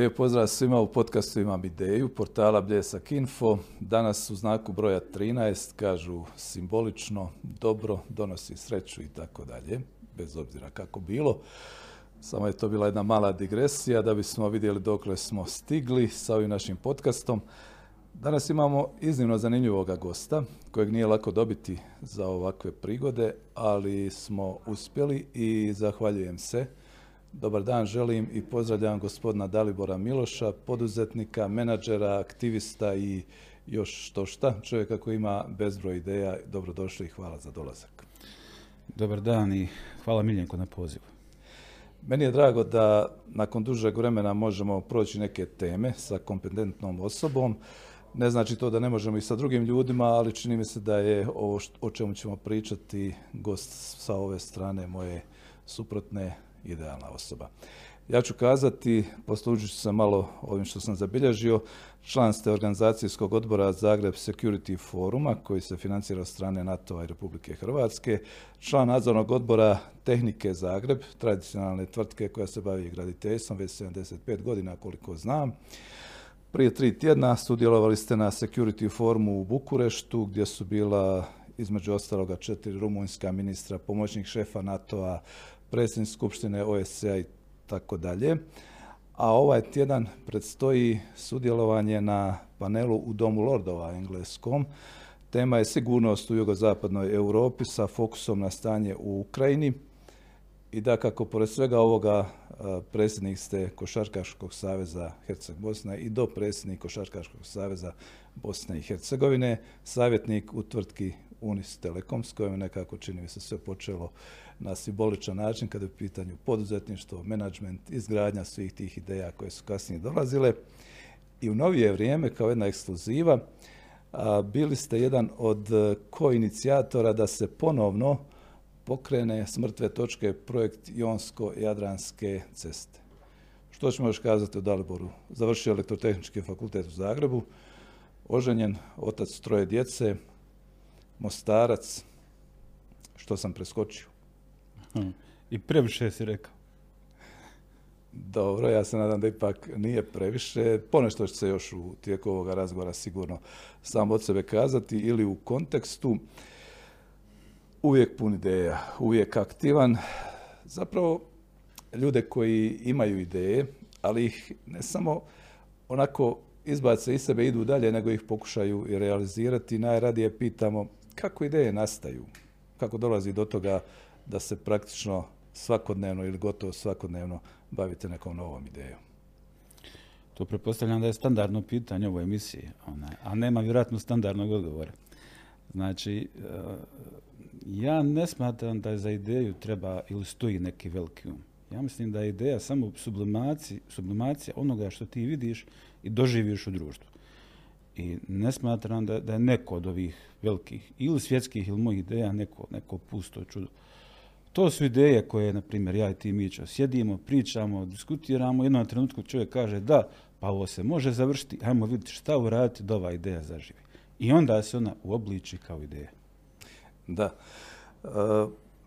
Lijep pozdrav svima u podcastu Imam ideju, portala Bljesak Info. Danas u znaku broja 13 kažu simbolično, dobro, donosi sreću i tako dalje, bez obzira kako bilo. Samo je to bila jedna mala digresija da bismo vidjeli dokle smo stigli sa ovim našim podcastom. Danas imamo iznimno zanimljivog gosta kojeg nije lako dobiti za ovakve prigode, ali smo uspjeli i zahvaljujem se Dobar dan želim i pozdravljam gospodina Dalibora Miloša, poduzetnika, menadžera, aktivista i još što šta, čovjeka koji ima bezbroj ideja. Dobrodošli i hvala za dolazak. Dobar dan i hvala Miljenko na pozivu. Meni je drago da nakon dužeg vremena možemo proći neke teme sa kompetentnom osobom. Ne znači to da ne možemo i sa drugim ljudima, ali čini mi se da je ovo o čemu ćemo pričati gost sa ove strane moje suprotne idealna osoba. Ja ću kazati, poslužit ću se malo ovim što sam zabilježio, član ste organizacijskog odbora Zagreb Security Foruma koji se financira od strane NATO-a i Republike Hrvatske, član nadzornog odbora Tehnike Zagreb, tradicionalne tvrtke koja se bavi graditeljstvom već 75 godina koliko znam. Prije tri tjedna sudjelovali ste na Security Forumu u Bukureštu gdje su bila između ostaloga četiri rumunjska ministra, pomoćnik šefa NATO-a, predsjednik Skupštine OSCE i tako dalje. A ovaj tjedan predstoji sudjelovanje na panelu u Domu Lordova engleskom. Tema je sigurnost u jugozapadnoj Europi sa fokusom na stanje u Ukrajini. I da kako pored svega ovoga predsjednik ste Košarkaškog saveza Herceg Bosne i do predsjednik Košarkaškog saveza Bosne i Hercegovine, savjetnik u tvrtki Unis Telekom, s nekako čini mi se sve počelo na simboličan način kada je u pitanju poduzetništvo, menadžment, izgradnja svih tih ideja koje su kasnije dolazile. I u novije vrijeme, kao jedna ekskluziva, bili ste jedan od koinicijatora da se ponovno pokrene s mrtve točke projekt Jonsko-Jadranske ceste. Što ćemo još kazati o Daliboru? Završio elektrotehnički fakultet u Zagrebu, oženjen, otac troje djece, mostarac, što sam preskočio. I previše si rekao. Dobro, ja se nadam da ipak nije previše. Ponešto će se još u tijeku ovoga razgovora sigurno sam od sebe kazati ili u kontekstu. Uvijek pun ideja, uvijek aktivan. Zapravo, ljude koji imaju ideje, ali ih ne samo onako izbace iz sebe, idu dalje, nego ih pokušaju i realizirati. Najradije pitamo kako ideje nastaju, kako dolazi do toga da se praktično svakodnevno ili gotovo svakodnevno bavite nekom novom idejom? To pretpostavljam da je standardno pitanje ovoj emisiji, a nema vjerojatno standardnog odgovora. Znači, e, ja ne smatram da za ideju treba ili stoji neki veliki um. Ja mislim da je ideja samo sublimacija onoga što ti vidiš i doživiš u društvu. I ne smatram da, da je neko od ovih velikih ili svjetskih ili mojih ideja neko, neko pusto čudo. To su ideje koje, na primjer, ja i ti Mićo sjedimo, pričamo, diskutiramo, jednom trenutku čovjek kaže da, pa ovo se može završiti, ajmo vidjeti šta uraditi da ova ideja zaživi. I onda se ona uobliči kao ideja. Da. E,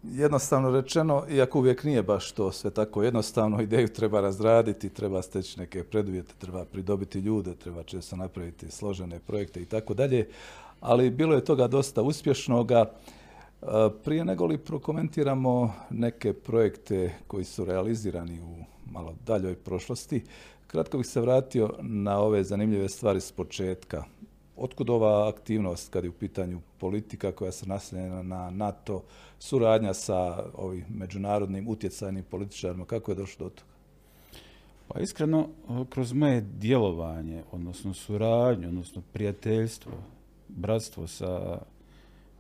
jednostavno rečeno, iako uvijek nije baš to sve tako jednostavno, ideju treba razraditi, treba steći neke preduvjete, treba pridobiti ljude, treba često napraviti složene projekte i tako dalje, ali bilo je toga dosta uspješnoga. Prije nego li prokomentiramo neke projekte koji su realizirani u malo daljoj prošlosti, kratko bih se vratio na ove zanimljive stvari s početka. Otkud ova aktivnost kad je u pitanju politika koja se naslanja na NATO, suradnja sa ovim međunarodnim utjecajnim političarima, kako je došlo do toga? Pa iskreno, kroz moje djelovanje, odnosno suradnju, odnosno prijateljstvo, bratstvo sa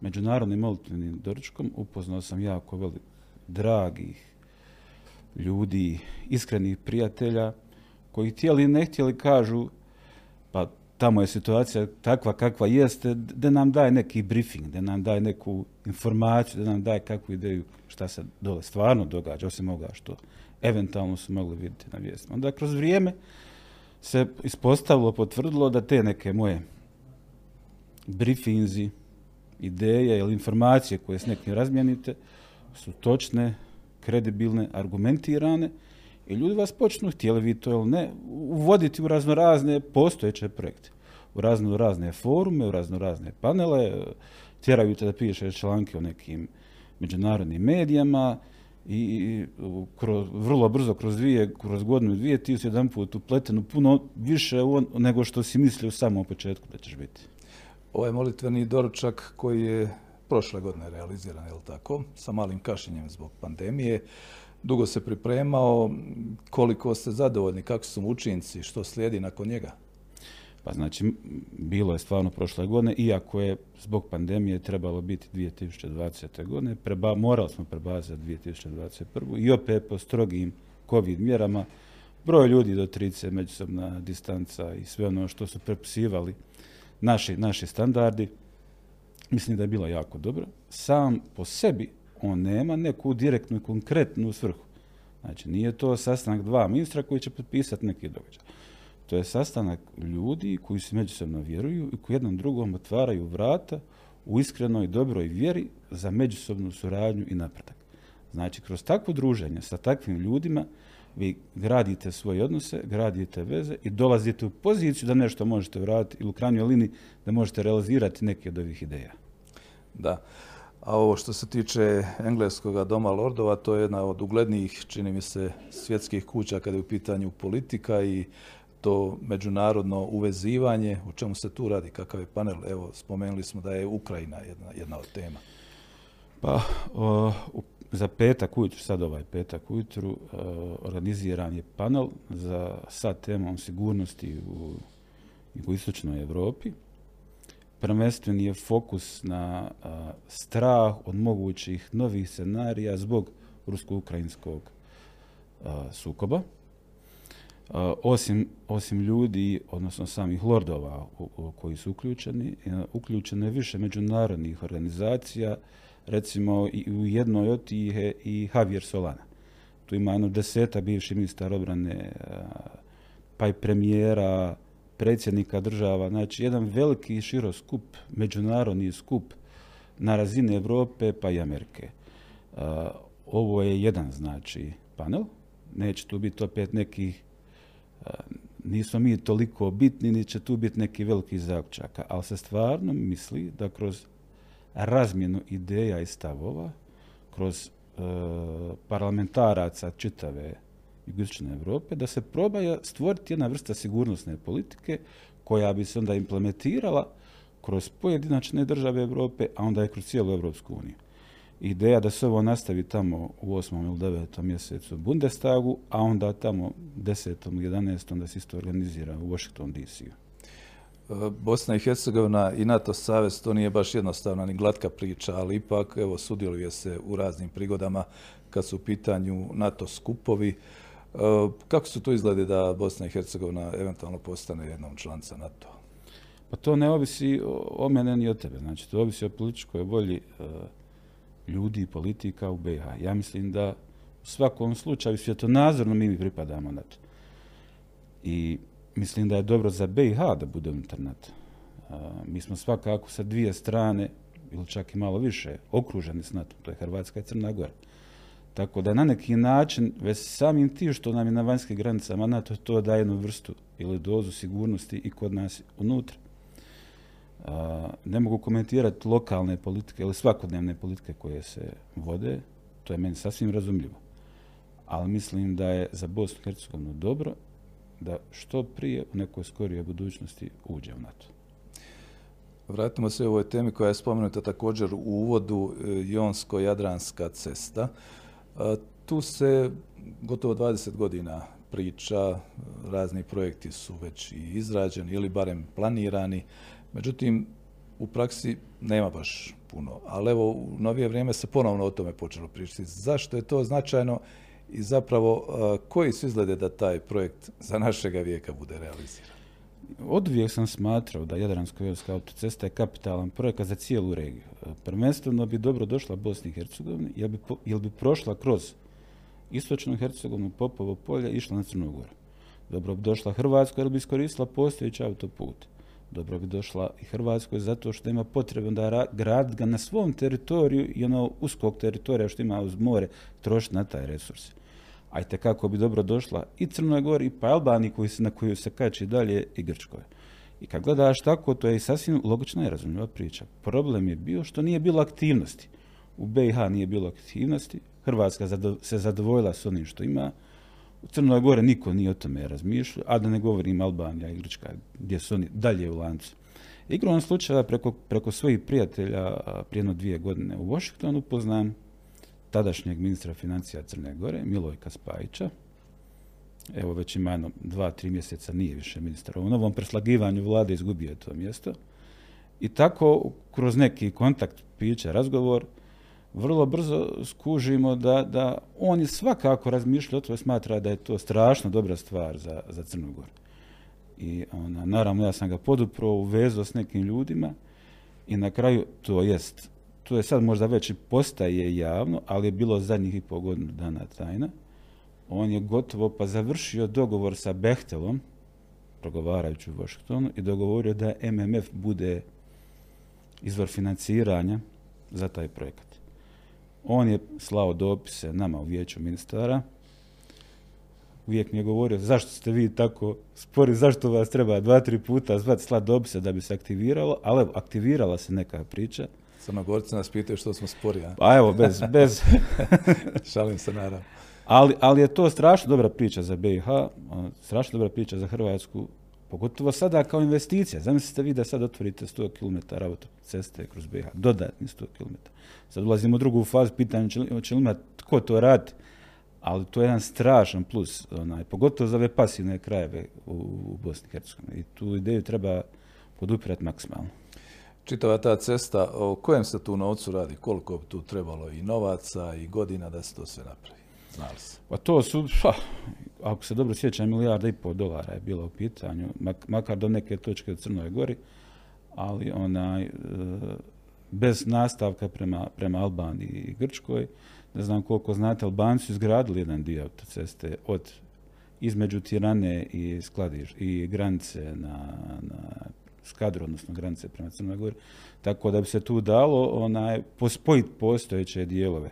međunarodnim molitvenim doručkom upoznao sam jako velik dragih ljudi, iskrenih prijatelja koji htjeli ne htjeli kažu tamo je situacija takva kakva jeste, da nam daje neki briefing, da nam daje neku informaciju, da nam daje kakvu ideju šta se dole stvarno događa, osim ovoga što eventualno su mogli vidjeti na vijestima. Onda kroz vrijeme se ispostavilo, potvrdilo da te neke moje briefinzi, ideje ili informacije koje s nekim razmijenite su točne, kredibilne, argumentirane I ljudi vas počnu, htjeli vi to ili ne, uvoditi u raznorazne postojeće projekte. U razno razne forume, u razno razne panele, tjeraju te da pišeš članke o nekim međunarodnim medijama i kroz, vrlo brzo kroz dvije, kroz godinu dvije ti si jedan put upletenu puno više nego što si mislio u početku da ćeš biti. Ovaj molitveni doručak koji je prošle godine realiziran, je li tako, sa malim kašenjem zbog pandemije, dugo se pripremao, koliko ste zadovoljni, kakvi su učinci, što slijedi nakon njega? Pa znači, bilo je stvarno prošle godine, iako je zbog pandemije trebalo biti 2020. godine, preba, morali smo prebazati 2021. i opet po strogim COVID mjerama, broj ljudi do 30, međusobna distanca i sve ono što su prepisivali naši, naši standardi, mislim da je bilo jako dobro. Sam po sebi on nema neku direktnu i konkretnu svrhu. Znači, nije to sastanak dva ministra koji će potpisati neki događaj. To je sastanak ljudi koji se međusobno vjeruju i koji jednom drugom otvaraju vrata u iskrenoj dobroj vjeri za međusobnu suradnju i napredak. Znači, kroz takvo druženje sa takvim ljudima vi gradite svoje odnose, gradite veze i dolazite u poziciju da nešto možete vratiti ili u krajnjoj liniji da možete realizirati neke od ovih ideja. Da. A ovo što se tiče engleskog doma lordova, to je jedna od uglednijih, čini mi se, svjetskih kuća kada je u pitanju politika i to međunarodno uvezivanje, o čemu se tu radi, kakav je panel, evo spomenuli smo da je Ukrajina jedna, jedna od tema. Pa, za petak ujutru, sad ovaj petak ujutru, organiziran je panel za sa temom sigurnosti u jugoistočnoj Europi. Prvenstveni je fokus na strah od mogućih novih scenarija zbog rusko-ukrajinskog sukoba osim, osim ljudi, odnosno samih lordova koji su uključeni, uključeno je više međunarodnih organizacija, recimo i u jednoj od tih je i Javier Solana. Tu ima jedno deseta bivši ministar obrane, pa i premijera, predsjednika država, znači jedan veliki širo skup, međunarodni skup na razini Europe pa i Amerike. Ovo je jedan znači panel, neće tu biti opet nekih nismo mi toliko bitni, ni će tu biti neki veliki zaključaka, ali se stvarno misli da kroz razmjenu ideja i stavova, kroz parlamentaraca čitave jugoistočne Europe, da se proba stvoriti jedna vrsta sigurnosne politike koja bi se onda implementirala kroz pojedinačne države Europe, a onda i kroz cijelu Europsku uniju ideja da se ovo nastavi tamo u 8. ili 9. mjesecu u Bundestagu, a onda tamo 10. ili 11. da se isto organizira u Washington DC. E, Bosna i Hercegovina i NATO savez to nije baš jednostavna ni glatka priča, ali ipak evo sudjeluje se u raznim prigodama kad su u pitanju NATO skupovi. E, kako su to izglede da Bosna i Hercegovina eventualno postane jednom članca NATO? Pa to ne ovisi o, mene ni o tebe. Znači, to ovisi o političkoj volji e, ljudi i politika u BiH. Ja mislim da u svakom slučaju svjetonazorno mi pripadamo na to. I mislim da je dobro za BiH da bude unutar NATO. Mi smo svakako sa dvije strane, ili čak i malo više, okruženi s NATO. To je Hrvatska i Crna Gora. Tako da na neki način, već samim tim što nam je na vanjskim granicama NATO, to daje jednu vrstu ili dozu sigurnosti i kod nas unutra ne mogu komentirati lokalne politike ili svakodnevne politike koje se vode, to je meni sasvim razumljivo. Ali mislim da je za Bosnu i Hercegovinu dobro da što prije u nekoj skorijoj budućnosti uđe u NATO. Vratimo se u ovoj temi koja je spomenuta također u uvodu e, Jonsko-Jadranska cesta. Tu se gotovo 20 godina priča, razni projekti su već i izrađeni ili barem planirani. Međutim, u praksi nema baš puno. Ali evo, u novije vrijeme se ponovno o tome počelo pričati. Zašto je to značajno i zapravo koji su izglede da taj projekt za našega vijeka bude realiziran? Od uvijek sam smatrao da Jadransko-Jonska autocesta je kapitalan projekat za cijelu regiju. Prvenstveno bi dobro došla Bosni i Hercegovini, jer bi, bi prošla kroz istočnu Hercegovinu, Popovo polje i išla na Crnu Goru. Dobro bi došla Hrvatska jer bi iskoristila postojeći autoput dobro bi došla i Hrvatskoj zato što ima potrebu da grad ga na svom teritoriju i ono uskog teritorija što ima uz more trošiti na taj resurs. A i kako bi dobro došla i Crnoj Gori, pa Albaniji koji se, na koju se kači dalje i Grčkoj. I kad gledaš tako, to je sasvim logična i razumljiva priča. Problem je bio što nije bilo aktivnosti. U BiH nije bilo aktivnosti, Hrvatska se zadovoljila s onim što ima, u Crnoj Gore niko nije o tome razmišljao, a da ne govorim Albanija i Grčka, gdje su oni dalje u lancu. Igrom slučaja preko, preko svojih prijatelja prije jedno dvije godine u Washingtonu poznam tadašnjeg ministra financija Crne Gore, Milojka Spajića. Evo već ima jedno dva, tri mjeseca nije više ministar. U novom preslagivanju vlade izgubio je to mjesto. I tako kroz neki kontakt, piće, razgovor, vrlo brzo skužimo da, da on je svakako razmišljao o to smatra da je to strašno dobra stvar za, za Crnu Goru. I ona, naravno ja sam ga podupro uvezao s nekim ljudima i na kraju to jest, to je sad možda već i postaje javno, ali je bilo zadnjih i pol godinu dana tajna. On je gotovo pa završio dogovor sa Behtelom, progovarajući u Washingtonu, i dogovorio da MMF bude izvor financiranja za taj projekat. On je slao dopise nama u vijeću ministara. Uvijek mi je govorio zašto ste vi tako spori, zašto vas treba dva, tri puta zvati slati dopise da bi se aktiviralo, ali aktivirala se neka priča. Crnogorci nas pitaju što smo spori, a? Pa evo, bez... bez... Šalim se, naravno. Ali, ali je to strašno dobra priča za BiH, strašno dobra priča za Hrvatsku, Pogotovo sada kao investicija. Zamislite vi da sad otvorite 100 km autoceste kroz BiH, dodatni 100 km. Sad ulazimo u drugu fazu, pitanje će li imati tko to radi, ali to je jedan strašan plus, onaj, pogotovo za ove pasivne krajeve u, u Bosni i Hercegovini. I tu ideju treba podupirati maksimalno. Čitava ta cesta, o kojem se tu novcu radi? Koliko bi tu trebalo i novaca i godina da se to sve napravi? Znali se. Pa to su, pa, ako se dobro sjećam, milijarda i pol dolara je bilo u pitanju, makar do neke točke u Crnoj Gori, ali onaj, e, bez nastavka prema, prema Albaniji i Grčkoj, ne znam koliko znate, Albanci su izgradili jedan dio autoceste od između Tirane i skladiš i granice na, na Skadru, odnosno granice prema Crnoj Gori, tako da bi se tu dalo onaj, pospojiti postojeće dijelove.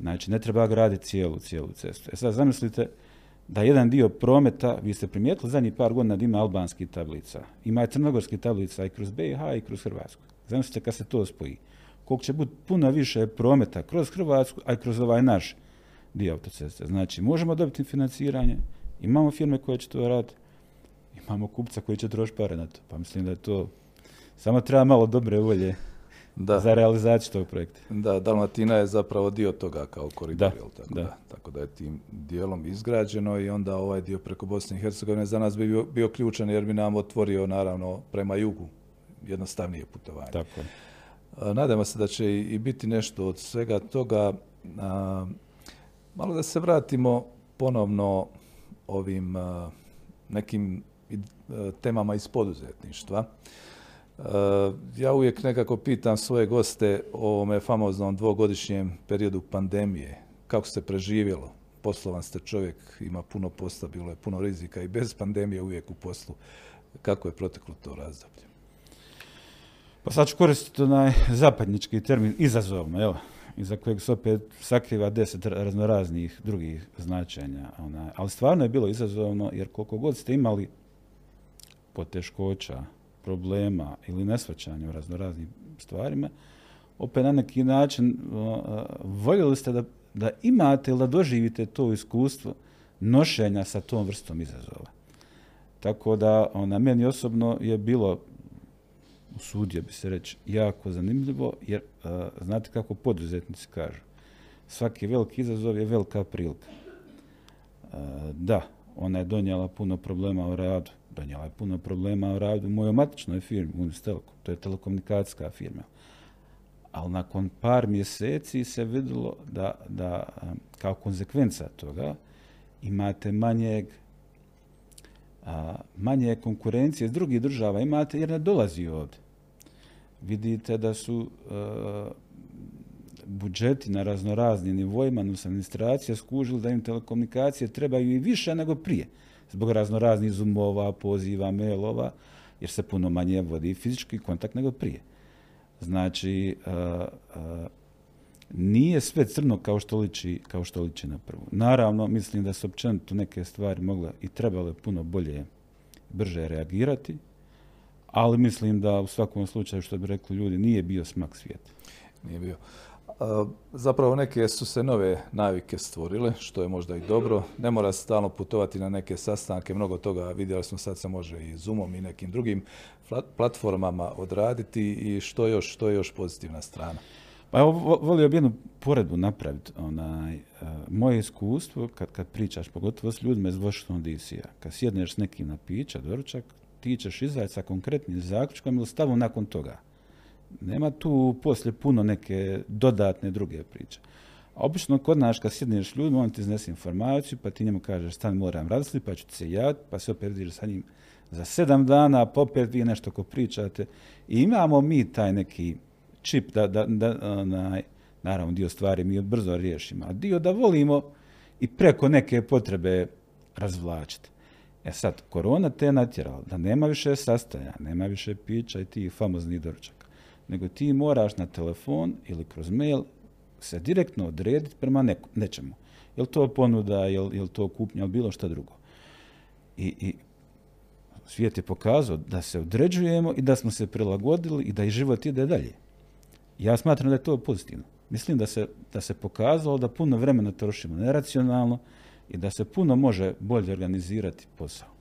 Znači, ne treba graditi cijelu, cijelu cestu. E sad, zamislite, da jedan dio prometa, vi ste primijetili zadnjih par godina da ima albanskih tablica. Ima i crnogorskih tablica i kroz BiH i kroz Hrvatsku. Zamislite kad se to spoji. Koliko će biti puno više prometa kroz Hrvatsku, a i kroz ovaj naš dio autoceste. Znači, možemo dobiti financiranje, imamo firme koje će to raditi, imamo kupca koji će trošiti pare na to. Pa mislim da je to, samo treba malo dobre volje da. za realizaciju tog projekta. Da, Dalmatina je zapravo dio toga kao koridor, da, tako da. Tako da je tim dijelom izgrađeno i onda ovaj dio preko Bosne i Hercegovine za nas bi bio, bio ključan jer bi nam otvorio naravno prema jugu jednostavnije putovanje. Tako. Nadamo se da će i biti nešto od svega toga. malo da se vratimo ponovno ovim nekim temama iz poduzetništva. Eh, ja uvijek nekako pitam svoje goste o ovome famoznom dvogodišnjem periodu pandemije. Kako se preživjelo? Poslovan ste čovjek, ima puno posla, bilo je puno rizika i bez pandemije uvijek u poslu. Kako je proteklo to razdoblje? Pa sad ću koristiti onaj zapadnički termin izazovno, evo, iza kojeg se opet sakriva deset raznoraznih drugih značenja. Ali stvarno je bilo izazovno, jer koliko god ste imali poteškoća, problema ili nesvaćanja u raznoraznim stvarima, opet na neki način voljeli ste da, da imate ili da doživite to iskustvo nošenja sa tom vrstom izazova. Tako da ona, meni osobno je bilo, usudio bi se reći, jako zanimljivo, jer znate kako poduzetnici kažu, svaki veliki izazov je velika prilika. da, ona je donijela puno problema u radu, donijela je puno problema u radu u mojoj matičnoj firmi, Unis Telekom, to je telekomunikacijska firma. Ali nakon par mjeseci se vidjelo da, da kao konsekvenca toga imate manjeg a, manje konkurencije iz drugih država imate jer ne dolazi ovdje. Vidite da su budžeti na raznoraznim nivoima, administracija skužili da im telekomunikacije trebaju i više nego prije zbog raznoraznih zoomova, poziva, mailova, jer se puno manje vodi fizički kontakt nego prije. Znači, nije sve crno kao što liči, kao što liči na prvu. Naravno, mislim da su općenito neke stvari mogle i trebale puno bolje, brže reagirati, ali mislim da u svakom slučaju, što bi rekli ljudi, nije bio smak svijeta. Nije bio. Zapravo neke su se nove navike stvorile, što je možda i dobro. Ne mora se stalno putovati na neke sastanke, mnogo toga vidjeli smo sad se može i Zoomom i nekim drugim platformama odraditi i što još, što je još pozitivna strana. Pa evo, volio bi jednu poredbu napraviti. Onaj, e, moje iskustvo, kad, kad pričaš, pogotovo s ljudima iz Washington DC-a, kad sjedneš s nekim na pića, doručak, ti ćeš izaći sa konkretnim zaključkom ili stavom nakon toga. Nema tu poslije puno neke dodatne druge priče. A obično kod nas kad sjedneš ljudima, on ti iznese informaciju, pa ti njemu kažeš stan moram raditi, pa ću ti se javiti, pa se opet vidiš sa njim za sedam dana, pa opet vi nešto ko pričate. I imamo mi taj neki čip da, da, da onaj, naravno dio stvari mi brzo riješimo, a dio da volimo i preko neke potrebe razvlačiti. E sad, korona te natjerala da nema više sastaja, nema više pića i tih famoznih doručaka, nego ti moraš na telefon ili kroz mail se direktno odrediti prema neku, nečemu. Je li to ponuda, je li, je to kupnja, ili bilo što drugo. I, I svijet je pokazao da se određujemo i da smo se prilagodili i da i život ide dalje. Ja smatram da je to pozitivno. Mislim da se, da se pokazalo da puno vremena trošimo neracionalno i da se puno može bolje organizirati posao.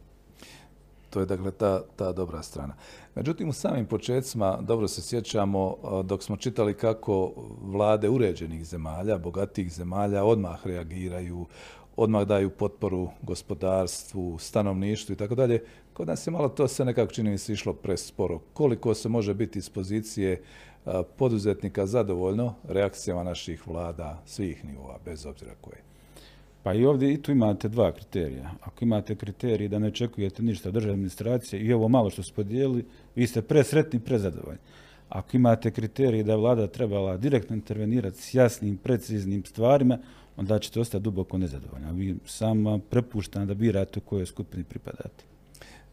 To je dakle ta, ta dobra strana. Međutim, u samim početcima, dobro se sjećamo, dok smo čitali kako vlade uređenih zemalja, bogatih zemalja, odmah reagiraju, odmah daju potporu gospodarstvu, stanovništvu i tako dalje. Kod nas je malo to sve nekako čini mi se išlo presporo. Koliko se može biti iz pozicije poduzetnika zadovoljno reakcijama naših vlada svih nivoa, bez obzira koje. Pa i ovdje i tu imate dva kriterija. Ako imate kriterij da ne očekujete ništa državne administracije i ovo malo što ste podijelili, vi ste presretni prezadovoljni. Ako imate kriterij da je vlada trebala direktno intervenirati s jasnim, preciznim stvarima, onda ćete ostati duboko nezadovoljni. Vi samo prepuštam da birate u kojoj skupini pripadate.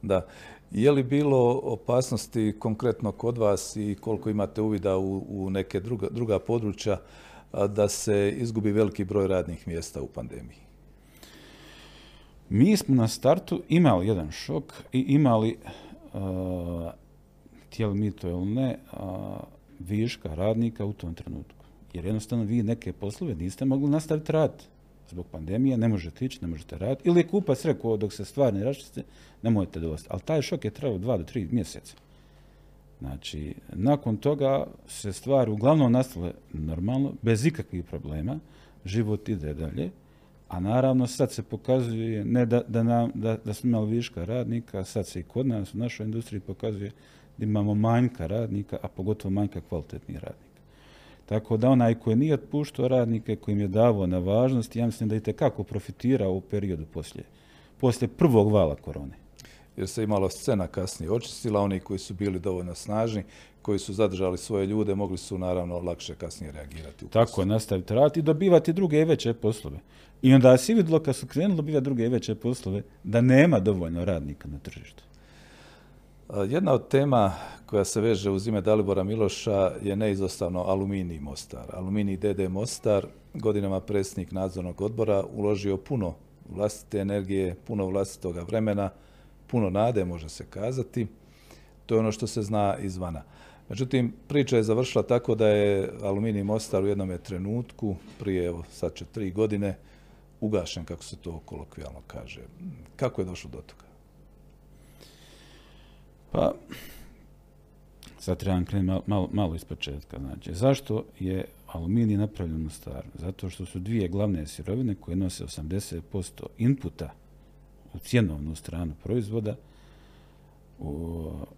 Da. Je li bilo opasnosti konkretno kod vas i koliko imate uvida u, u neke druga, druga područja da se izgubi veliki broj radnih mjesta u pandemiji? Mi smo na startu imali jedan šok i imali, uh, htjeli mi to ili ne, viška radnika u tom trenutku. Jer jednostavno vi neke poslove niste mogli nastaviti raditi zbog pandemije, ne možete ići, ne možete raditi. Ili je kupac rekao dok se stvari ne raščiste, nemojte dovosti. Ali taj šok je trebao dva do tri mjeseca. Znači, nakon toga se stvari uglavnom nastale normalno, bez ikakvih problema, život ide dalje, a naravno sad se pokazuje, ne da, da, nam, da, da smo imali viška radnika, sad se i kod nas u našoj industriji pokazuje da imamo manjka radnika, a pogotovo manjka kvalitetnih radnika. Tako da onaj koji nije otpuštao radnike, koji im je davao na važnosti, ja mislim da i tekako profitirao u periodu poslije, poslije prvog vala korone. Jer se imalo scena kasnije očistila, oni koji su bili dovoljno snažni, koji su zadržali svoje ljude, mogli su naravno lakše kasnije reagirati. U Tako je, nastaviti raditi i dobivati druge i veće poslove. I onda si vidjelo kad su krenuli dobivati druge i veće poslove, da nema dovoljno radnika na tržištu. Jedna od tema koja se veže uz ime Dalibora Miloša je neizostavno Aluminij Mostar. Aluminij DD Mostar, godinama predsjednik nadzornog odbora, uložio puno vlastite energije, puno vlastitoga vremena, puno nade, može se kazati. To je ono što se zna izvana. Međutim, priča je završila tako da je Aluminij Mostar u jednom trenutku, prije evo, sad će tri godine, ugašen, kako se to kolokvijalno kaže. Kako je došlo do toga? Pa, sad trebam krenuti malo, malo iz početka. Znači, zašto je aluminij napravljen u staru? Zato što su dvije glavne sirovine koje nose 80% inputa u cjenovnu stranu proizvoda,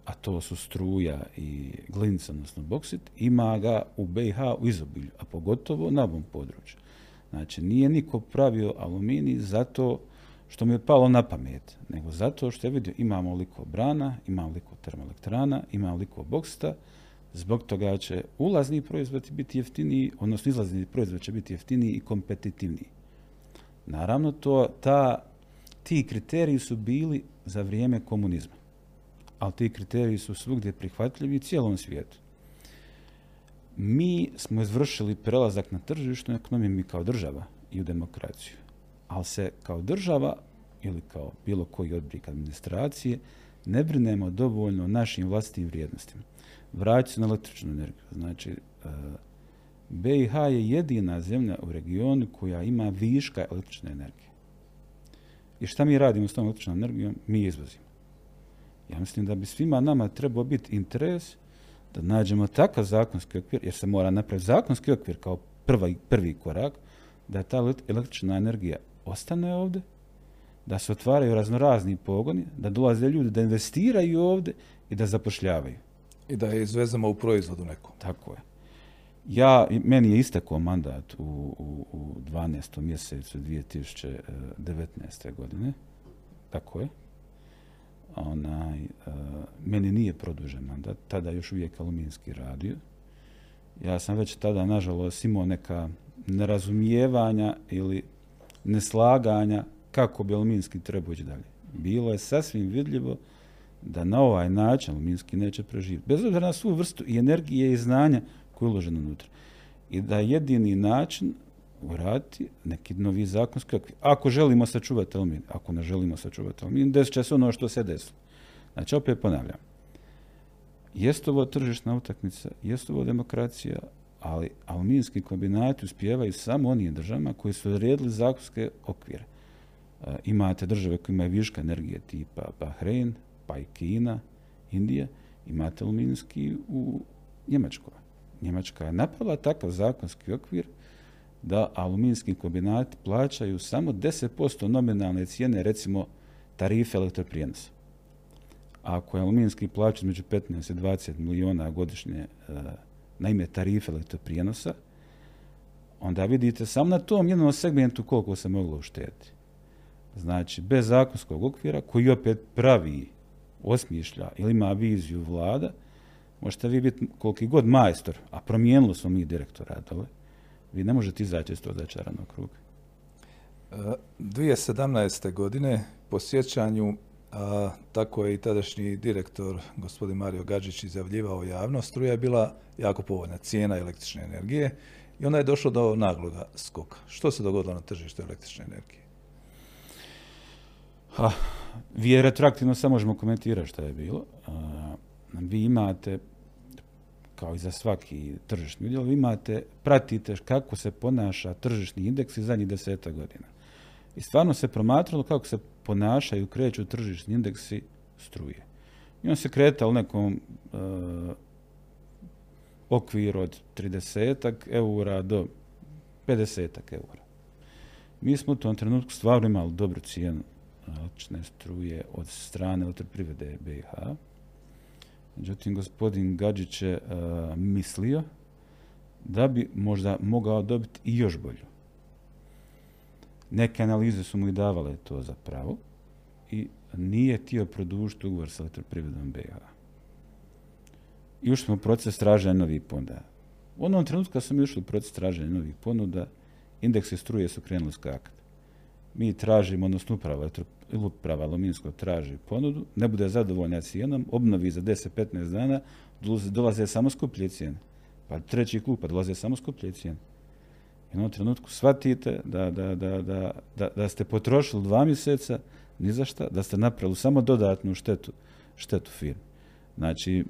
a to su struja i glinica, odnosno boksit, ima ga u BiH u izobilju, a pogotovo na ovom području. Znači, nije niko pravio aluminij zato što mi je palo na pamet, nego zato što je vidio imamo liko brana, imamo liko termoelektrana, imamo liko boksta, zbog toga će ulazni proizvod biti jeftiniji, odnosno izlazni proizvod će biti jeftiniji i kompetitivniji. Naravno, to, ta, ti kriteriji su bili za vrijeme komunizma, ali ti kriteriji su svugdje prihvatljivi cijelom svijetu. mi smo izvršili prelazak na tržišnu ekonomiju, mi kao država i u demokraciju. Ali se kao država ili kao bilo koji oblik administracije ne brinemo dovoljno o našim vlastitim vrijednostima. Vraći se na električnu energiju. Znači, e, BiH je jedina zemlja u regionu koja ima viška električne energije. I šta mi radimo s tom električnom energijom? Mi izvozimo. Ja mislim da bi svima nama trebao biti interes da nađemo takav zakonski okvir, jer se mora napraviti zakonski okvir kao prvi, prvi korak, da ta električna energija ostane ovdje, da se otvaraju raznorazni pogoni, da dolaze ljudi da investiraju ovdje i da zapošljavaju. I da je izvezemo u proizvodu nekom. Tako je. Ja, meni je istekao mandat u, u, u 12. mjesecu 2019. godine. Tako je. Onaj, uh, meni nije produžen mandat, tada još uvijek aluminski radio. Ja sam već tada, nažalost, imao neka nerazumijevanja ili neslaganja kako bi aluminski trebao ići dalje. Bilo je sasvim vidljivo da na ovaj način aluminski neće preživjeti. Bez obzira na svu vrstu i energije i znanja koje je uloženo unutra. I da jedini način uraditi neki novi zakonski okvir. Ako želimo sačuvati alumin, ako ne želimo sačuvati alumin, desit će se ono što se desilo. Znači, opet ponavljam. Jeste ovo tržišna utakmica, jeste ovo demokracija, ali aluminski kombinati uspijevaju samo onim državama koji su odredili zakonske okvire. E, imate države koje imaju viška energije tipa Bahrein, pa i Kina, Indija, imate aluminijski u Njemačkoj. Njemačka je napravila takav zakonski okvir da aluminijski kombinati plaćaju samo 10% nominalne cijene, recimo tarife elektroprijenosa. Ako je aluminijski plaća između 15 i 20 miliona godišnje e, na ime tarife elektroprijenosa, onda vidite samo na tom jednom segmentu koliko se moglo uštediti. Znači, bez zakonskog okvira, koji opet pravi, osmišlja ili ima viziju vlada, možete vi biti koliki god majstor, a promijenilo smo mi direktora dole, vi ne možete izaći iz tog začaranog kruga. 2017. godine po sjećanju a, tako je i tadašnji direktor gospodin Mario Gađić izjavljivao javnost, struja je bila jako povoljna cijena električne energije i onda je došlo do nagloga skoka. Što se dogodilo na tržištu električne energije? Ha, vi retroaktivno samo možemo komentirati što je bilo. A, vi imate kao i za svaki tržišni udjel, imate, pratite kako se ponaša tržišni indeks i zadnjih deseta godina. I stvarno se promatralo kako se ponašaju, kreću tržišni indeksi struje. I on se kretao u nekom uh, okviru od 30 eura do 50 eura. Mi smo u tom trenutku stvarno imali dobru cijenu električne struje od strane elektroprivrede BiH. Međutim, gospodin Gadžić je uh, mislio da bi možda mogao dobiti i još bolju. Neke analize su mu i davale to za pravo i nije htio produžiti ugovor sa elektroprivredom BiH. I ušli smo u proces traženja novih ponuda. U onom trenutku kad smo ušli u proces traženja novih ponuda, indeksi struje su krenuli skakati. Mi tražimo, odnosno uprava, uprava aluminskog traži ponudu, ne bude zadovoljna cijenom, obnovi za 10-15 dana, dolaze samo skuplje cijene. Pa treći klub, pa dolaze samo skuplje cijene jednom trenutku shvatite da, da, da, da ste potrošili dva mjeseca ni za šta, da ste napravili samo dodatnu štetu, štetu firmi. Znači,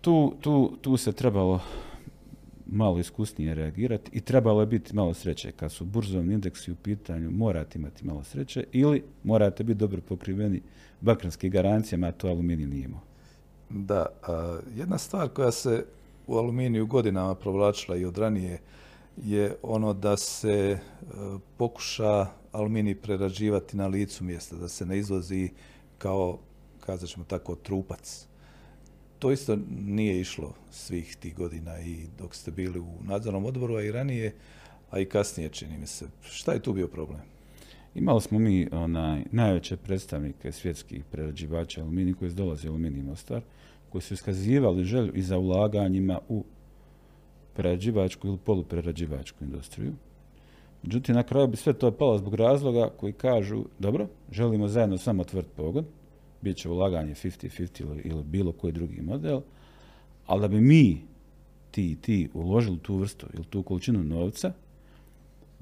tu, tu, tu se trebalo malo iskusnije reagirati i trebalo je biti malo sreće. Kad su burzovni indeksi u pitanju, morate imati malo sreće ili morate biti dobro pokriveni bakranskim garancijama, a to aluminij nije imao. Da, jedna stvar koja se u aluminiju godinama provlačila i od ranije je ono da se e, pokuša aluminij prerađivati na licu mjesta, da se ne izvozi kao, kazat ćemo tako, trupac. To isto nije išlo svih tih godina i dok ste bili u nadzornom odboru, a i ranije, a i kasnije čini mi se. Šta je tu bio problem? Imali smo mi onaj, najveće predstavnike svjetskih prerađivača aluminija koji su dolaze aluminij Mostar, koji su iskazivali želju i za ulaganjima u prerađivačku ili poluprerađivačku industriju. Međutim, na kraju bi sve to palo zbog razloga koji kažu, dobro, želimo zajedno samo tvrt pogon, bit će ulaganje 50-50 ili, bilo koji drugi model, ali da bi mi ti i ti uložili tu vrstu ili tu količinu novca,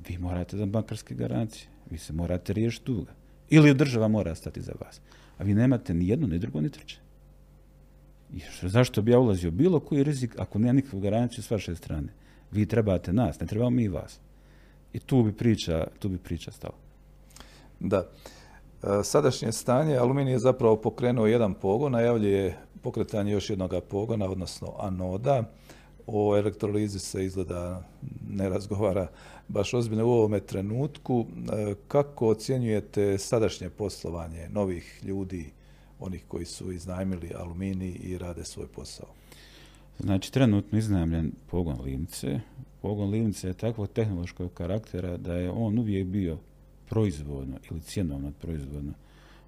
vi morate za bankarske garancije. Vi se morate riješiti duga. Ili država mora stati za vas. A vi nemate ni jedno, ni drugo, ni treće. I zašto bi ja ulazio bilo koji rizik ako nema nikakvu garanciju s vaše strane? Vi trebate nas, ne trebamo mi vas. I tu bi priča, tu bi priča stala. Da. E, sadašnje stanje, aluminij je zapravo pokrenuo jedan pogon, najavljuje pokretanje još jednog pogona, odnosno anoda. O elektrolizi se izgleda ne razgovara baš ozbiljno u ovome trenutku. E, kako ocjenjujete sadašnje poslovanje novih ljudi, onih koji su iznajmili aluminij i rade svoj posao? Znači, trenutno iznajmljen pogon Livnice. Pogon Livnice je takvog tehnološkog karaktera da je on uvijek bio proizvodno ili cjenovno proizvodno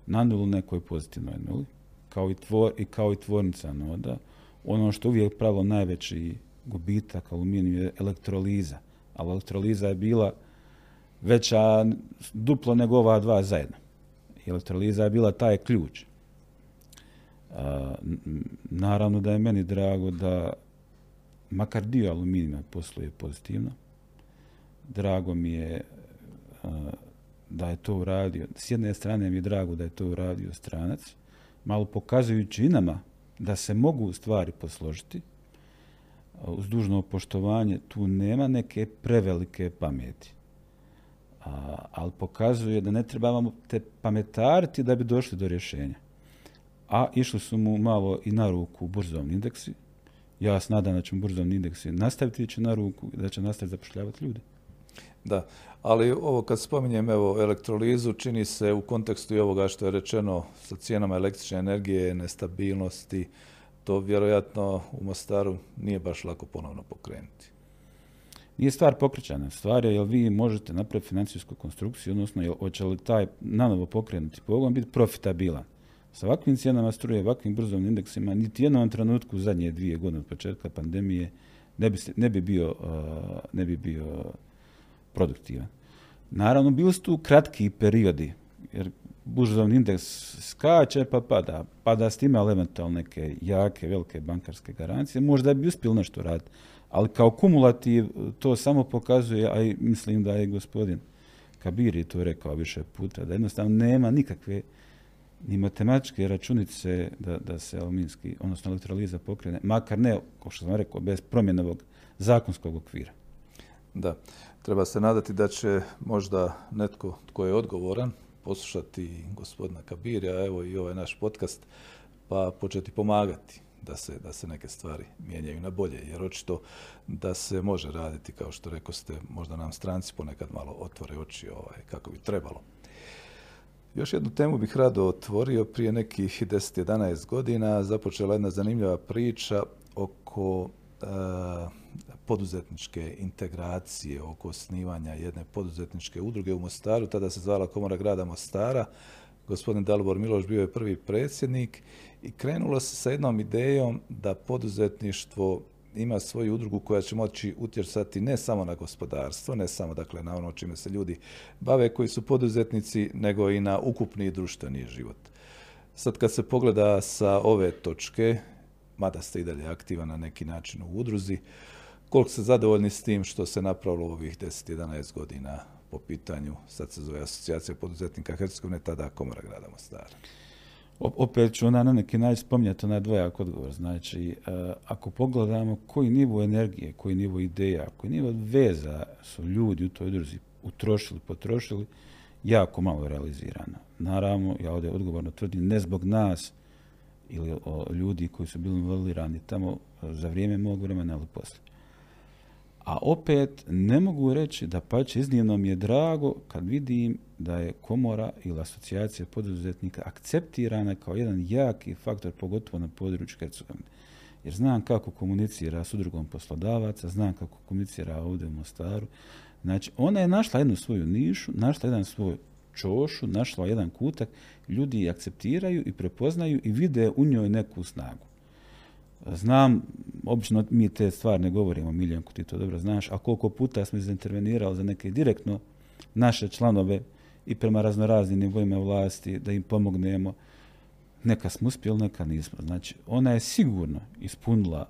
na nulu nekoj pozitivnoj nuli, kao i, tvor, i kao i tvornica noda. Ono što uvijek pravilo najveći gubitak aluminiju je elektroliza. Ali elektroliza je bila veća duplo nego ova dva zajedno. Elektroliza je bila taj ključ. naravno da je meni drago da makar dio aluminija posluje pozitivno. Drago mi je da je to uradio. S jedne strane mi je drago da je to uradio stranac, malo pokazujući i nama da se mogu stvari posložiti, uz dužno poštovanje, tu nema neke prevelike pameti. A, ali pokazuje da ne trebamo te pametariti da bi došli do rješenja. A išli su mu malo i na ruku burzovni indeksi. Ja se nadam da će burzovni indeksi nastaviti ići na ruku i da će nastaviti zapošljavati ljude. Da, ali ovo kad spominjem evo elektrolizu čini se u kontekstu i ovoga što je rečeno sa cijenama električne energije, nestabilnosti, to vjerojatno u Mostaru nije baš lako ponovno pokrenuti. Nije stvar pokrećana. Stvar je jel vi možete napraviti financijsku konstrukciju, odnosno jel, hoće li taj nanovo pokrenuti pogon biti profitabilan. Sa ovakvim cijenama struje, ovakvim brzovnim indeksima, niti jednom trenutku zadnje dvije godine od početka pandemije ne bi, ne bi bio, ne bi bio produktivan. Naravno, bili su tu kratki periodi, jer burzovni indeks skače pa pada. Pada s time neke jake, velike bankarske garancije. Možda bi uspjeli nešto raditi. Ali kao kumulativ to samo pokazuje, a i mislim da je gospodin Kabiri to rekao više puta, da jednostavno nema nikakve ni matematičke računice da, da se aluminski, odnosno elektroliza pokrene, makar ne, kao što sam rekao, bez promjenovog zakonskog okvira. Da, treba se nadati da će možda netko tko je odgovoran poslušati gospodina Kabirja, evo i ovaj naš podcast, pa početi pomagati da se, da se neke stvari mijenjaju na bolje, jer očito da se može raditi, kao što rekao ste, možda nam stranci ponekad malo otvore oči ovaj, kako bi trebalo. Još jednu temu bih rado otvorio. Prije nekih 10-11 godina započela jedna zanimljiva priča oko poduzetničke integracije, oko osnivanja jedne poduzetničke udruge u Mostaru, tada se zvala Komora grada Mostara. Gospodin Dalibor Miloš bio je prvi predsjednik i krenulo se sa jednom idejom da poduzetništvo ima svoju udrugu koja će moći utjecati ne samo na gospodarstvo, ne samo dakle na ono čime se ljudi bave koji su poduzetnici, nego i na ukupni društveni život. Sad kad se pogleda sa ove točke, mada ste i dalje aktivan na neki način u udruzi, koliko ste zadovoljni s tim što se napravilo ovih 10-11 godina po pitanju, sad se zove Asocijacija poduzetnika Hercegovine, tada Komora grada Mostara? Opet ću ona na neki način spominjati onaj dvojak odgovor. Znači, e, ako pogledamo koji nivo energije, koji nivo ideja, koji nivo veza su ljudi u toj udruzi utrošili, potrošili, jako malo realizirano. Naravno, ja ovdje odgovorno tvrdim, ne zbog nas ili o ljudi koji su bili involirani tamo za vrijeme mog vremena, ali poslije. A opet ne mogu reći da pa će iznimno mi je drago kad vidim da je komora ili asocijacija poduzetnika akceptirana kao jedan jaki faktor, pogotovo na području Hercegovine. Jer znam kako komunicira s udrugom poslodavaca, znam kako komunicira ovdje u Mostaru. Znači, ona je našla jednu svoju nišu, našla jedan svoj čošu, našla jedan kutak, ljudi je akceptiraju i prepoznaju i vide u njoj neku snagu. Znam, obično mi te stvari ne govorimo, Miljenko, ti to dobro znaš, a koliko puta smo zaintervenirali za neke direktno naše članove i prema raznoraznim nivoima vlasti da im pomognemo. Neka smo uspjeli, neka nismo. Znači, ona je sigurno ispunila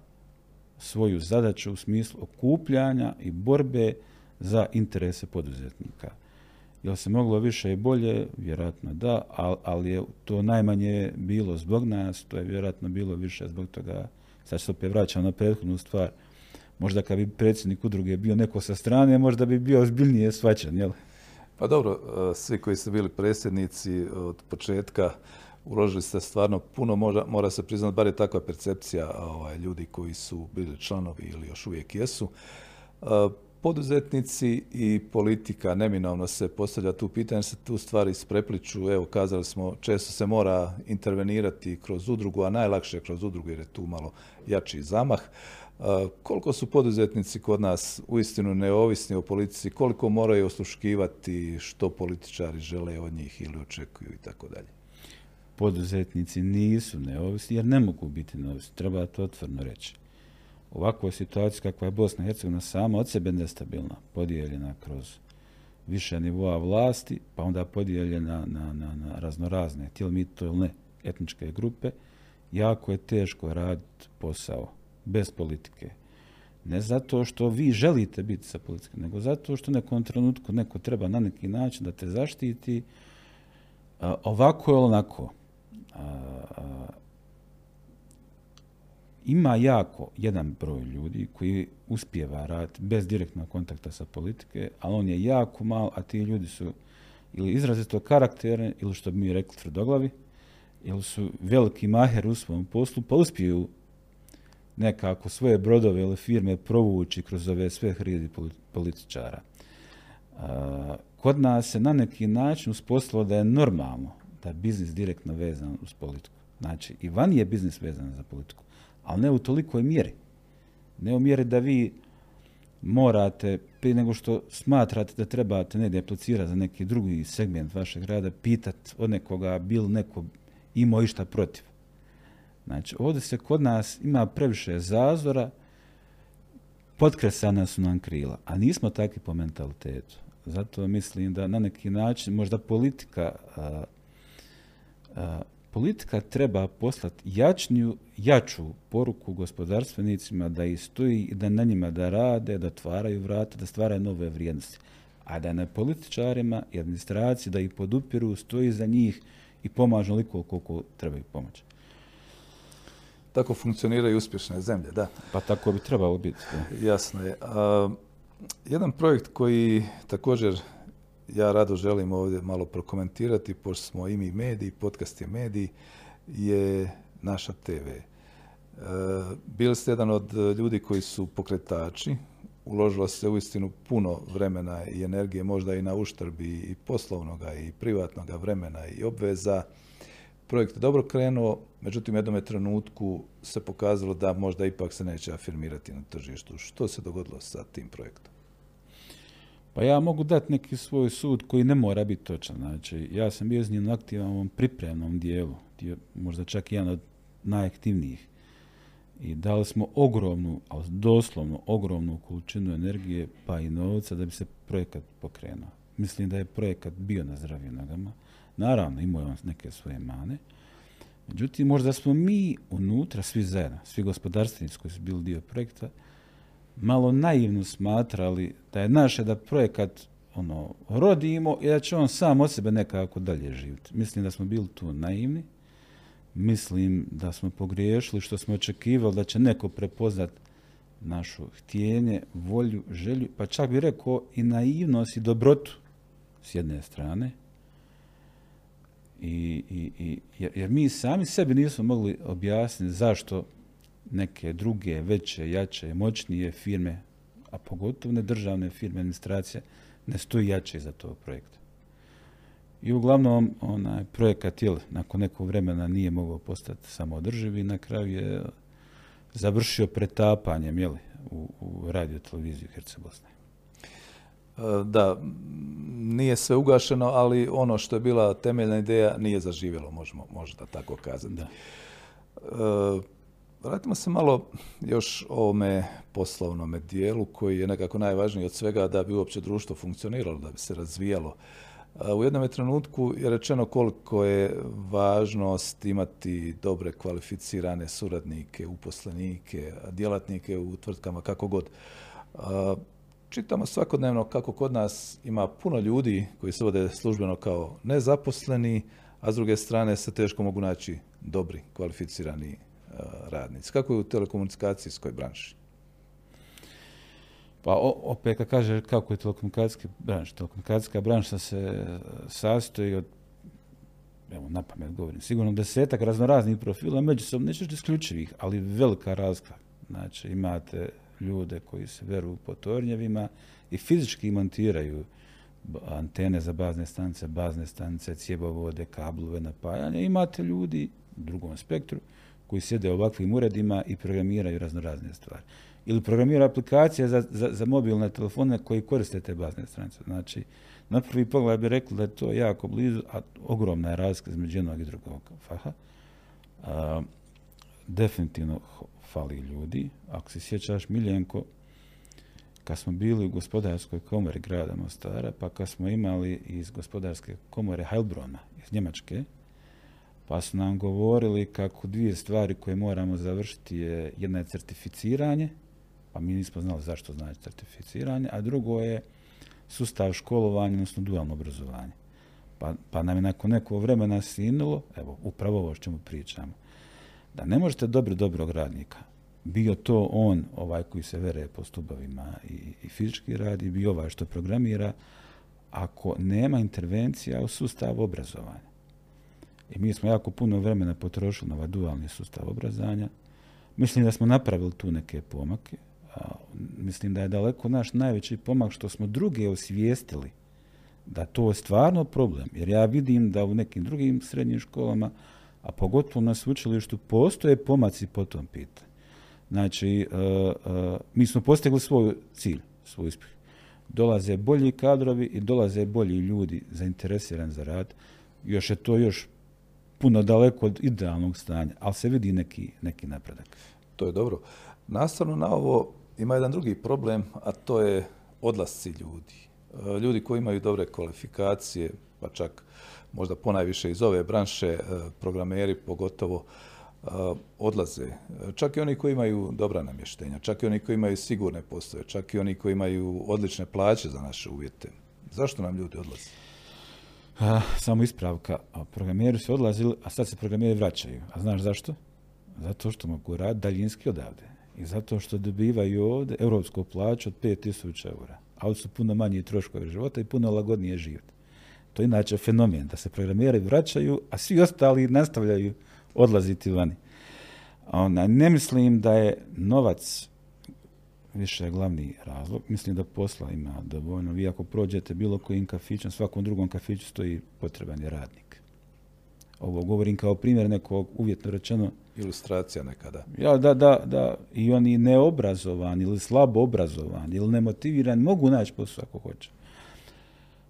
svoju zadaću u smislu okupljanja i borbe za interese poduzetnika. Jel se moglo više i bolje? Vjerojatno da, ali je to najmanje bilo zbog nas, to je vjerojatno bilo više zbog toga, sad se opet vraćam na prethodnu stvar, možda kad bi predsjednik udruge bio neko sa strane, možda bi bio ozbiljnije svaćan, jel? Pa dobro, e, svi koji ste bili predsjednici od početka, uložili ste stvarno puno, mora, mora se priznati, bar je takva percepcija ovaj, ljudi koji su bili članovi ili još uvijek jesu. E, poduzetnici i politika neminovno se postavlja tu pitanje, se tu stvari isprepliču. Evo, kazali smo, često se mora intervenirati kroz udrugu, a najlakše kroz udrugu jer je tu malo jači zamah. Koliko su poduzetnici kod nas uistinu neovisni o politici, koliko moraju osluškivati što političari žele od njih ili očekuju i tako dalje? Poduzetnici nisu neovisni jer ne mogu biti neovisni, treba to otvorno reći. Ovakva situacija kakva je Bosna i Hercegovina sama od sebe nestabilna, podijeljena kroz više nivoa vlasti, pa onda podijeljena na, na, na raznorazne, tijel mi to ili ne, etničke grupe, jako je teško raditi posao bez politike. Ne zato što vi želite biti sa politike, nego zato što u nekom trenutku neko treba na neki način da te zaštiti ovako ili onako. Ima jako jedan broj ljudi koji uspijeva raditi bez direktnog kontakta sa politike, ali on je jako malo, a ti ljudi su ili izrazito karakterni, ili što bi mi rekli tvrdoglavi, ili su veliki maher u svom poslu, pa uspiju nekako svoje brodove ili firme provući kroz ove sve hridi političara. kod nas se na neki način uspostavilo da je normalno da je biznis direktno vezan uz politiku. Znači, i van je biznis vezan za politiku, ali ne u tolikoj mjeri. Ne u mjeri da vi morate, prije nego što smatrate da trebate negdje aplicirati za neki drugi segment vašeg rada, pitati od nekoga bil neko imao išta protiv. Znači, ovdje se kod nas ima previše zazora, potkresana su nam krila, a nismo takvi po mentalitetu. Zato mislim da na neki način možda politika politika treba poslati jačniju, jaču poruku gospodarstvenicima da ih stoji i da na njima da rade, da otvaraju vrata, da stvaraju nove vrijednosti. A da na političarima i administraciji da ih podupiru, stoji za njih i pomažu onoliko koliko trebaju pomoći. Tako funkcioniraju uspješne zemlje, da. Pa tako bi trebalo biti. Jasno je. jedan projekt koji također ja rado želim ovdje malo prokomentirati, pošto smo i mi mediji, podcast je mediji, je naša TV. E, bili ste jedan od ljudi koji su pokretači, uložilo se uistinu puno vremena i energije, možda i na uštrbi i poslovnoga i privatnoga vremena i obveza. Projekt je dobro krenuo, međutim u jednom trenutku se pokazalo da možda ipak se neće afirmirati na tržištu. Što se dogodilo sa tim projektom? Pa ja mogu dati neki svoj sud koji ne mora biti točan. Znači, ja sam bio iznimno aktivan u ovom pripremnom dijelu, dio, možda čak jedan od najaktivnijih. I dali smo ogromnu, ali doslovno ogromnu količinu energije pa i novca da bi se projekat pokrenuo. Mislim da je projekat bio na zdravim nogama. Naravno, imao je neke svoje mane. Međutim, možda smo mi unutra, svi zajedno, svi gospodarstvenici koji su bili dio projekta, malo naivno smatrali da je naše da projekat ono, rodimo i da će on sam od sebe nekako dalje živjeti. Mislim da smo bili tu naivni. Mislim da smo pogriješili što smo očekivali da će neko prepoznat našu htjenje, volju, želju, pa čak bi rekao i naivnost i dobrotu s jedne strane. I, i, jer, jer mi sami sebi nismo mogli objasniti zašto neke druge, veće, jače, moćnije firme, a pogotovo ne državne firme, administracije, ne stoji jače za tog projekta. I uglavnom onaj projekat il nakon nekog vremena nije mogao postati samoodrživ i na kraju je završio pretapanjem jeli, u, u radio televiziju Hercegovine. Da, nije sve ugašeno, ali ono što je bila temeljna ideja nije zaživjelo, možemo možda tako kazati. Da. E, Vratimo se malo još ovome poslovnome dijelu koji je nekako najvažniji od svega da bi uopće društvo funkcioniralo, da bi se razvijalo. U jednom trenutku je rečeno koliko je važnost imati dobre kvalificirane suradnike, uposlenike, djelatnike u tvrtkama, kako god. Čitamo svakodnevno kako kod nas ima puno ljudi koji se vode službeno kao nezaposleni, a s druge strane se teško mogu naći dobri, kvalificirani radnici. Kako je u telekomunikacijskoj branši? Pa opet kad kaže kako je telekomunikacijski branš, telekomunikacijska branša se sastoji od evo na pamet govorim, sigurno desetak raznoraznih profila, međusobno nećeš isključivih, ali velika razlika. Znači imate ljude koji se veru po tornjevima i fizički montiraju antene za bazne stanice, bazne stanice, cjebovode, kablove, napajanje. Imate ljudi u drugom spektru koji sjede u ovakvim uredima i programiraju raznorazne stvari ili programira aplikacija za, za, za mobilne telefone koji koriste te bazne stranice. Znači, na prvi pogled bi rekli da je to jako blizu, a ogromna je razlika između jednog i drugog faha. A, definitivno fali ljudi. Ako se sjećaš, Miljenko, kad smo bili u gospodarskoj komori grada Mostara, pa kad smo imali iz gospodarske komore Heilbrona iz Njemačke, pa su nam govorili kako dvije stvari koje moramo završiti je jedna je certificiranje, pa mi nismo znali zašto znači certificiranje, a drugo je sustav školovanja, odnosno dualno obrazovanje. Pa, pa nam je nakon nekog vremena sinulo, evo, upravo ovo o čemu pričamo, da ne možete dobro dobrog radnika, bio to on, ovaj koji se vere po stubovima i, i fizički radi, bio ovaj što programira, ako nema intervencija u sustav obrazovanja. I mi smo jako puno vremena potrošili na ovaj dualni sustav obrazovanja. Mislim da smo napravili tu neke pomake, mislim da je daleko naš najveći pomak što smo druge osvijestili da to je stvarno problem. Jer ja vidim da u nekim drugim srednjim školama, a pogotovo na sveučilištu, postoje pomaci po tom pitanju. Znači, uh, uh, mi smo postigli svoj cilj, svoj uspjeh. Dolaze bolji kadrovi i dolaze bolji ljudi zainteresirani za rad. Još je to još puno daleko od idealnog stanja, ali se vidi neki, neki napredak. To je dobro. Nastavno na ovo, ima jedan drugi problem, a to je odlasci ljudi. E, ljudi koji imaju dobre kvalifikacije, pa čak možda ponajviše iz ove branše, e, programeri pogotovo, e, odlaze. Čak i oni koji imaju dobra namještenja, čak i oni koji imaju sigurne postoje, čak i oni koji imaju odlične plaće za naše uvjete. Zašto nam ljudi odlaze? Samo ispravka. programeri su odlazili, a sad se programeri vraćaju. A znaš zašto? Zato što mogu raditi daljinski odavde. I zato što dobivaju ovdje europsku plaću od 5000 eura. A ovdje su puno manji troškovi života i puno lagodnije život. To je inače fenomen, da se programeri vraćaju, a svi ostali nastavljaju odlaziti vani. Ona, ne mislim da je novac više glavni razlog. Mislim da posla ima dovoljno. Vi ako prođete bilo kojim kafićem, svakom drugom kafiću stoji potreban je radnik. Ovo govorim kao primjer nekog uvjetno rečeno ilustracija nekada. Ja, da, da, da. I oni neobrazovani ili slabo obrazovani ili nemotivirani mogu naći posao ako hoće.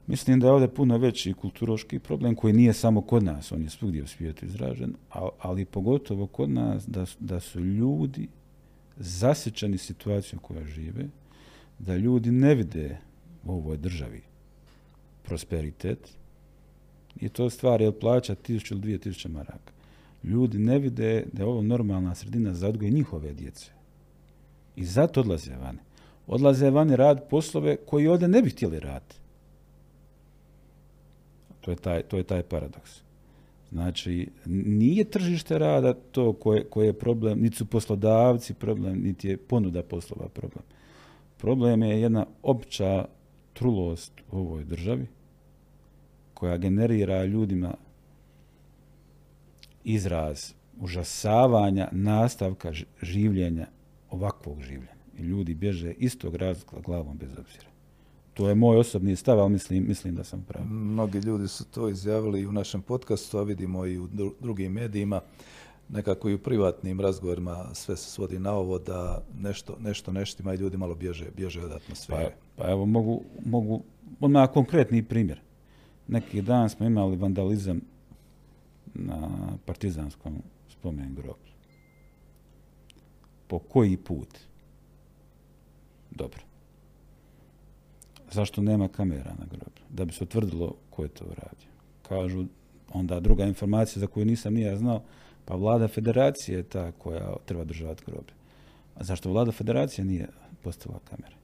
Mislim da je ovdje puno veći kulturoški problem koji nije samo kod nas, on je svugdje u svijetu izražen, ali pogotovo kod nas da, da su ljudi zasjećani situacijom koja žive, da ljudi ne vide u ovoj državi prosperitet i to stvar je plaća tisuću ili dvije tisuće maraka ljudi ne vide da je ovo normalna sredina za odgoj njihove djece. I zato odlaze vani. Odlaze vani rad poslove koji ovdje ne bi htjeli raditi. To je taj, to je taj paradoks. Znači, nije tržište rada to koje, koje je problem, niti su poslodavci problem, niti je ponuda poslova problem. Problem je jedna opća trulost u ovoj državi koja generira ljudima izraz užasavanja nastavka življenja, ovakvog življenja. I ljudi bježe istog razloga glavom bez obzira. To je moj osobni stav, ali mislim, mislim da sam pravi. Mnogi ljudi su to izjavili i u našem podcastu, a vidimo i u drugim medijima. Nekako i u privatnim razgovorima sve se svodi na ovo da nešto, nešto neštima i ljudi malo bježe, bježe od atmosfere. Pa, pa evo, mogu, mogu odmah konkretni primjer. Neki dan smo imali vandalizam na partizanskom spomen groblju. Po koji put? Dobro. Zašto nema kamera na groblju? Da bi se utvrdilo ko je to uradio. Kažu, onda druga informacija za koju nisam nije znao, pa vlada federacije je ta koja treba državati groblje. A zašto vlada federacije nije postavila kamere?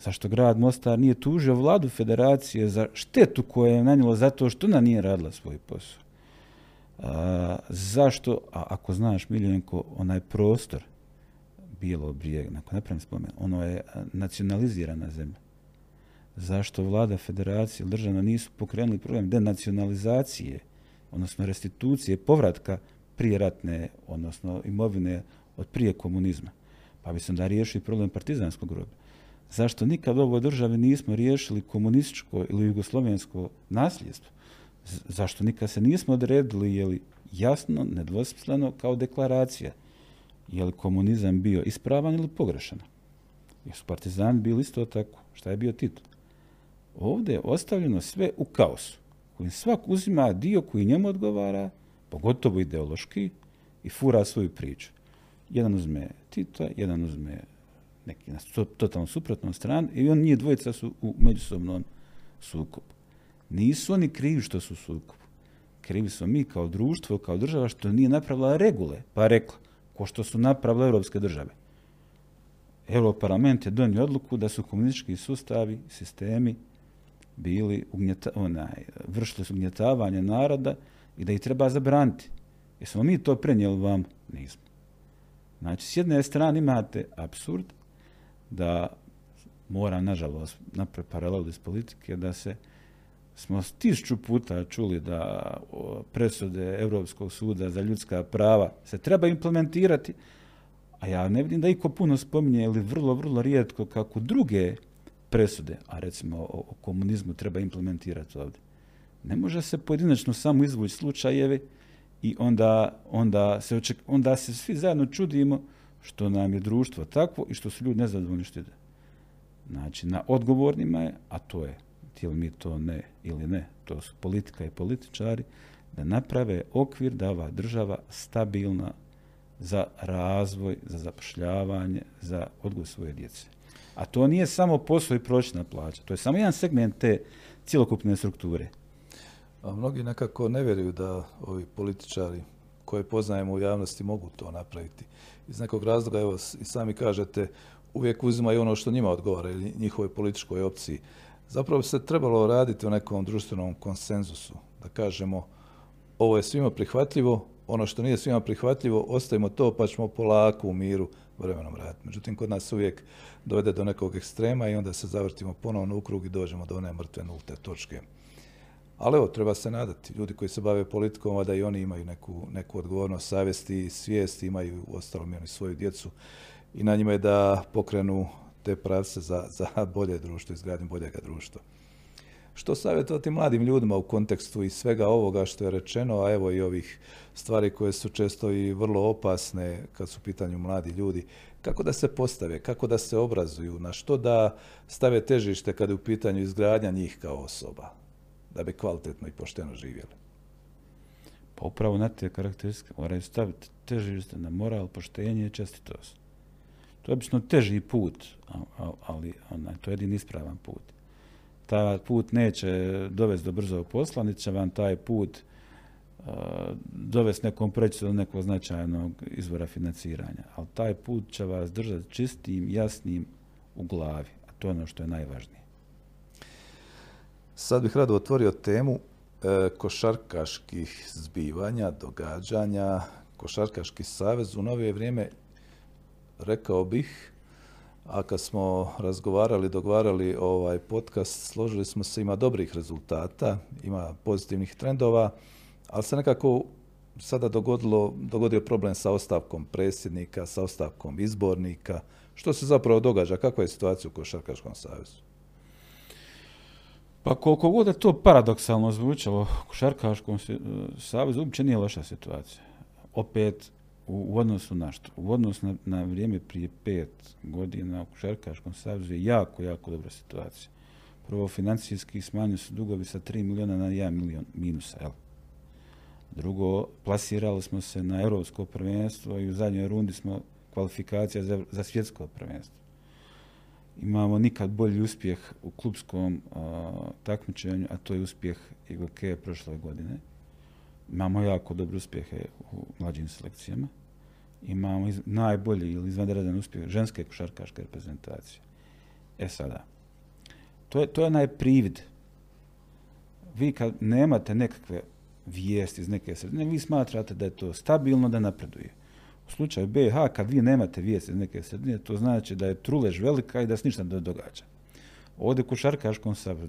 Zašto grad Mostar nije tužio vladu federacije za štetu koju je nanijelo zato što ona nije radila svoj posao? A, zašto, a ako znaš Miljenko, onaj prostor bilo brijeg, nakon napravim spomen, ono je nacionalizirana zemlja. Zašto vlada federacije ili država nisu pokrenuli program denacionalizacije, odnosno restitucije, povratka prije ratne, odnosno imovine od prije komunizma? Pa bi se onda riješili problem partizanskog groblja. Zašto nikad u ovoj državi nismo riješili komunističko ili jugoslovensko nasljedstvo? zašto nikad se nismo odredili je li jasno, nedvosmisleno kao deklaracija je li komunizam bio ispravan ili pogrešan? Jer su partizani bili isto tako. Šta je bio Tito? Ovdje je ostavljeno sve u kaosu, kojim svak uzima dio koji njemu odgovara, pogotovo ideološki, i fura svoju priču. Jedan uzme Tito, jedan uzme neki na totalno suprotnom stranu i on nije dvojica su u međusobnom sukobu. Nisu oni krivi što su sukobu. Krivi smo mi kao društvo, kao država što nije napravila regule, pa rekla, ko što su napravile europske države. Europarlament je donio odluku da su komunistički sustavi, sistemi bili ugnjeta, onaj, vršili su ugnjetavanje naroda i da ih treba zabraniti. Jesmo mi to prenijeli vam? Nismo. Znači, s jedne strane imate absurd da mora, nažalost, napraviti paralelu iz politike, da se smo tisuću puta čuli da presude Europskog suda za ljudska prava se treba implementirati, a ja ne vidim da iko puno spominje ili vrlo, vrlo rijetko kako druge presude, a recimo o, komunizmu treba implementirati ovdje. Ne može se pojedinačno samo izvući slučajevi i onda, onda, se oček, onda se svi zajedno čudimo što nam je društvo takvo i što su ljudi nezadovoljni što ide. Znači, na odgovornima je, a to je htjeli mi to ne ili ne, to su politika i političari, da naprave okvir da ova država stabilna za razvoj, za zapošljavanje, za odgoj svoje djece. A to nije samo posao i pročna plaća, to je samo jedan segment te cjelokupne strukture. A mnogi nekako ne vjeruju da ovi političari koje poznajemo u javnosti mogu to napraviti. Iz nekog razloga, evo i sami kažete, uvijek uzimaju ono što njima odgovara ili njihovoj političkoj opciji. Zapravo bi se trebalo raditi u nekom društvenom konsenzusu, da kažemo ovo je svima prihvatljivo, ono što nije svima prihvatljivo, ostavimo to pa ćemo polako u miru vremenom raditi. Međutim, kod nas uvijek dovede do nekog ekstrema i onda se zavrtimo ponovno u krug i dođemo do one mrtve nulte točke. Ali evo, treba se nadati. Ljudi koji se bave politikom, da i oni imaju neku, neku odgovornost, savjesti i svijest, imaju ostalom i svoju djecu i na njima je da pokrenu te pravce za, za bolje društvo, izgradnju boljega društva. Što savjetovati mladim ljudima u kontekstu i svega ovoga što je rečeno, a evo i ovih stvari koje su često i vrlo opasne kad su u pitanju mladi ljudi, kako da se postave, kako da se obrazuju, na što da stave težište kada je u pitanju izgradnja njih kao osoba, da bi kvalitetno i pošteno živjeli? Pa upravo na te karakteristike moraju staviti težište na moral, poštenje i čestitost. To je obično teži put, ali to je jedin ispravan put. Taj put neće dovesti do brzog posla, niti će vam taj put uh, dovesti nekom preći do nekog značajnog izvora financiranja. Ali taj put će vas držati čistim, jasnim u glavi. A to je ono što je najvažnije. Sad bih rado otvorio temu e, košarkaških zbivanja, događanja. Košarkaški savez u novije vrijeme rekao bih, a kad smo razgovarali, dogovarali ovaj podcast, složili smo se, ima dobrih rezultata, ima pozitivnih trendova, ali se nekako sada dogodilo, dogodio problem sa ostavkom predsjednika, sa ostavkom izbornika. Što se zapravo događa? Kakva je situacija u Košarkaškom savezu? Pa koliko god je to paradoksalno zvučalo, u Košarkaškom savezu uopće nije loša situacija. Opet, u, odnosu na što? U odnosu na, na vrijeme prije pet godina u Košarkaškom savezu je jako, jako dobra situacija. Prvo, financijski smanjili su dugovi sa 3 miliona na 1 milion minusa. Jel? Drugo, plasirali smo se na europsko prvenstvo i u zadnjoj rundi smo kvalifikacija za, za svjetsko prvenstvo. imamo nikad bolji uspjeh u klubskom takmičenju, a to je uspjeh IGOK prošle godine. Imamo jako dobre uspjehe u mlađim selekcijama. Imamo najbolji ili izvanredan uspjeh ženske košarkaške reprezentacije. E sada, to je, to je najprivid. Vi kad nemate nekakve vijesti iz neke sredine, vi smatrate da je to stabilno, da napreduje. U slučaju BiH, kad vi nemate vijesti iz neke sredine, to znači da je trulež velika i da se ništa ne događa. Ovdje u Šarkaškom saboru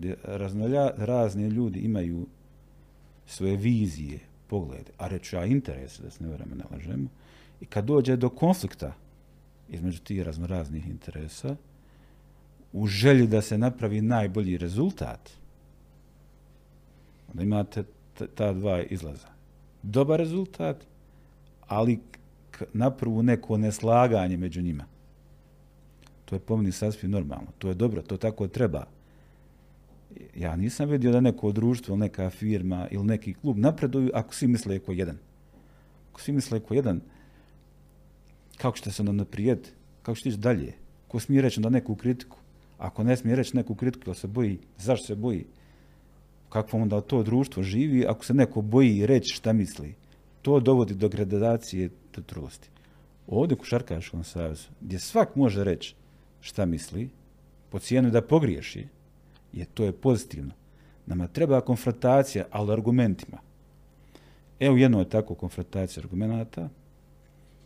razni ljudi imaju svoje vizije, poglede, a reću ja interese, da se ne vreme ne lažemo, i kad dođe do konflikta između tih raznoraznih interesa, u želji da se napravi najbolji rezultat, onda imate ta dva izlaza. Dobar rezultat, ali napravu neko neslaganje među njima. To je po meni sasvim normalno. To je dobro, to tako treba. Ja nisam vidio da neko društvo, neka firma ili neki klub napreduju ako svi misle ko jedan. Ako svi misle ko jedan, kako ćete se onda naprijed? Kako ćete ići dalje? Ko smije reći da neku kritiku? Ako ne smije reći neku kritiku, ili se boji, zašto se boji? Kakvo onda to društvo živi ako se neko boji reći šta misli? To dovodi do gradacije do trulosti. Ovdje u Šarkaškom savezu, gdje svak može reći šta misli, po cijenu da pogriješi, je to je pozitivno. Nama treba konfrontacija, ali argumentima. Evo jedno je tako konfrontacija argumenata,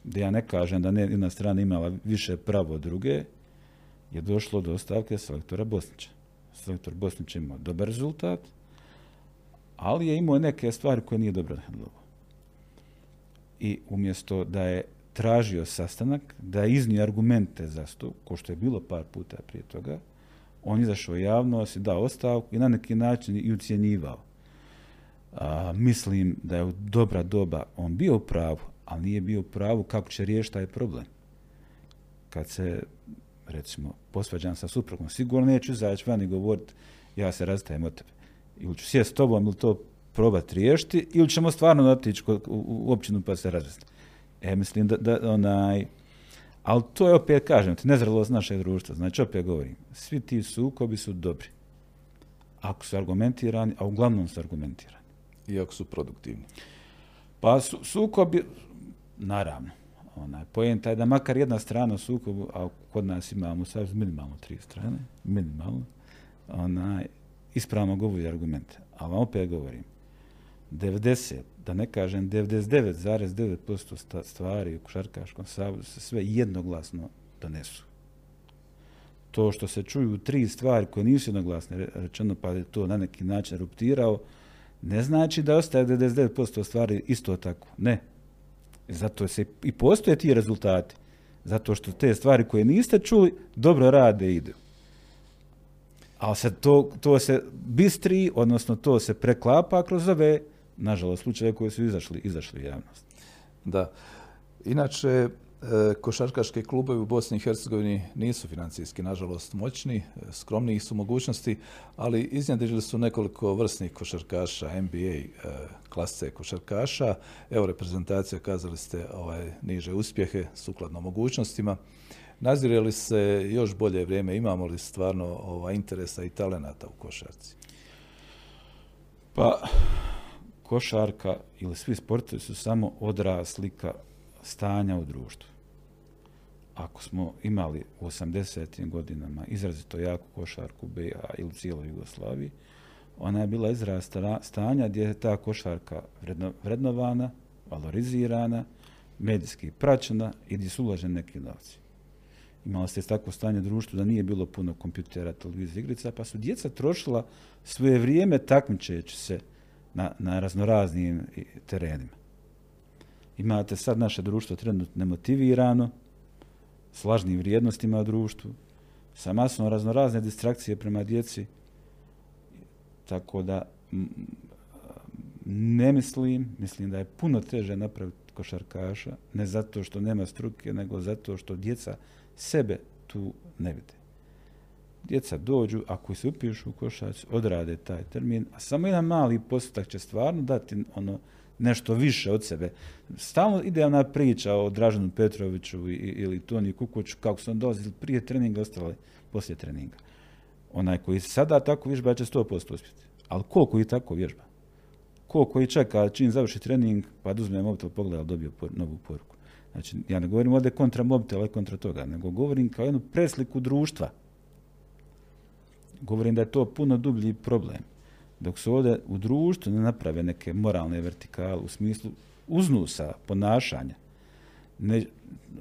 da ja ne kažem da jedna strana imala više pravo od druge, je došlo do ostavke selektora Bosnića. Selektor Bosnić imao dobar rezultat, ali je imao neke stvari koje nije dobro handlovao. I umjesto da je tražio sastanak, da je iznio argumente za to, ko što je bilo par puta prije toga, on izašao javno, i dao ostavku i na neki način i ucijenjivao. mislim da je u dobra doba on bio u pravu, ali nije bio u pravu kako će riješiti taj problem. Kad se, recimo, posvađam sa suprugom, sigurno neću izaći van i govoriti ja se razdajem od tebe. Ili ću sjesti s tobom ili to probati riješiti ili ćemo stvarno otići u, općinu pa se razvesti. E, mislim da, da onaj, ali to je opet, kažem ti, nezrelost našeg društva. Znači, opet govorim, svi ti sukobi su dobri. Ako su argumentirani, a uglavnom su argumentirani. I ako su produktivni. Pa su, sukobi, naravno, onaj, pojenta je da makar jedna strana u sukobu, a kod nas imamo sad minimalno tri strane, minimalno, onaj, ispravno govori argumente. A vam opet govorim, 90, da ne kažem 99,9% stvari u Košarkaškom savezu se sve jednoglasno donesu. To što se čuju tri stvari koje nisu jednoglasne rečeno pa je to na neki način ruptirao, ne znači da ostaje 99% stvari isto tako. Ne. Zato se i postoje ti rezultati. Zato što te stvari koje niste čuli dobro rade i idu. Ali se to, to se bistri, odnosno to se preklapa kroz ove nažalost, slučaje koji su izašli, izašli javnost. Da. Inače, e, košarkaške klubovi u Bosni i Hercegovini nisu financijski, nažalost, moćni, e, skromnijih su mogućnosti, ali iznjedrili su nekoliko vrsnih košarkaša, NBA e, klase košarkaša. Evo, reprezentacija, kazali ste ovaj, niže uspjehe, sukladno mogućnostima. Nazire li se još bolje vrijeme, imamo li stvarno ovaj, interesa i talenata u košarci? Pa, košarka ili svi sportovi su samo odraz slika stanja u društvu. Ako smo imali u 80. godinama izrazito jaku košarku BiH ili cijeloj Jugoslaviji, ona je bila izraz stanja gdje je ta košarka vrednovana, valorizirana, medijski praćena i gdje su uloženi neki novci. Imalo se takvo stanje društvu da nije bilo puno kompjutera, televizije, igrica, pa su djeca trošila svoje vrijeme takmičeći se na, na raznoraznim terenima. Imate sad naše društvo trenutno nemotivirano, s lažnim vrijednostima u društvu, sa masom raznorazne distrakcije prema djeci, tako da ne mislim, mislim da je puno teže napraviti košarkaša, ne zato što nema struke, nego zato što djeca sebe tu ne vide. Djeca dođu, ako se upišu u košac, odrade taj termin, a samo jedan mali postotak će stvarno dati ono nešto više od sebe. Stalno ide ona priča o Dražanu Petroviću ili Toni Kukuću, kako su on dolazili prije treninga, ostale poslije treninga. Onaj koji sada tako vježba će 100% uspjeti. Ali koliko i tako vježba? Koliko i čeka čim završi trening, pa uzme mobitel, pogleda, dobio novu poruku. Znači, ja ne govorim ovdje kontra mobitela i kontra toga, nego govorim kao jednu presliku društva. Govorim da je to puno dublji problem. Dok se ovdje u društvu ne naprave neke moralne vertikale u smislu uznusa, ponašanja, ne,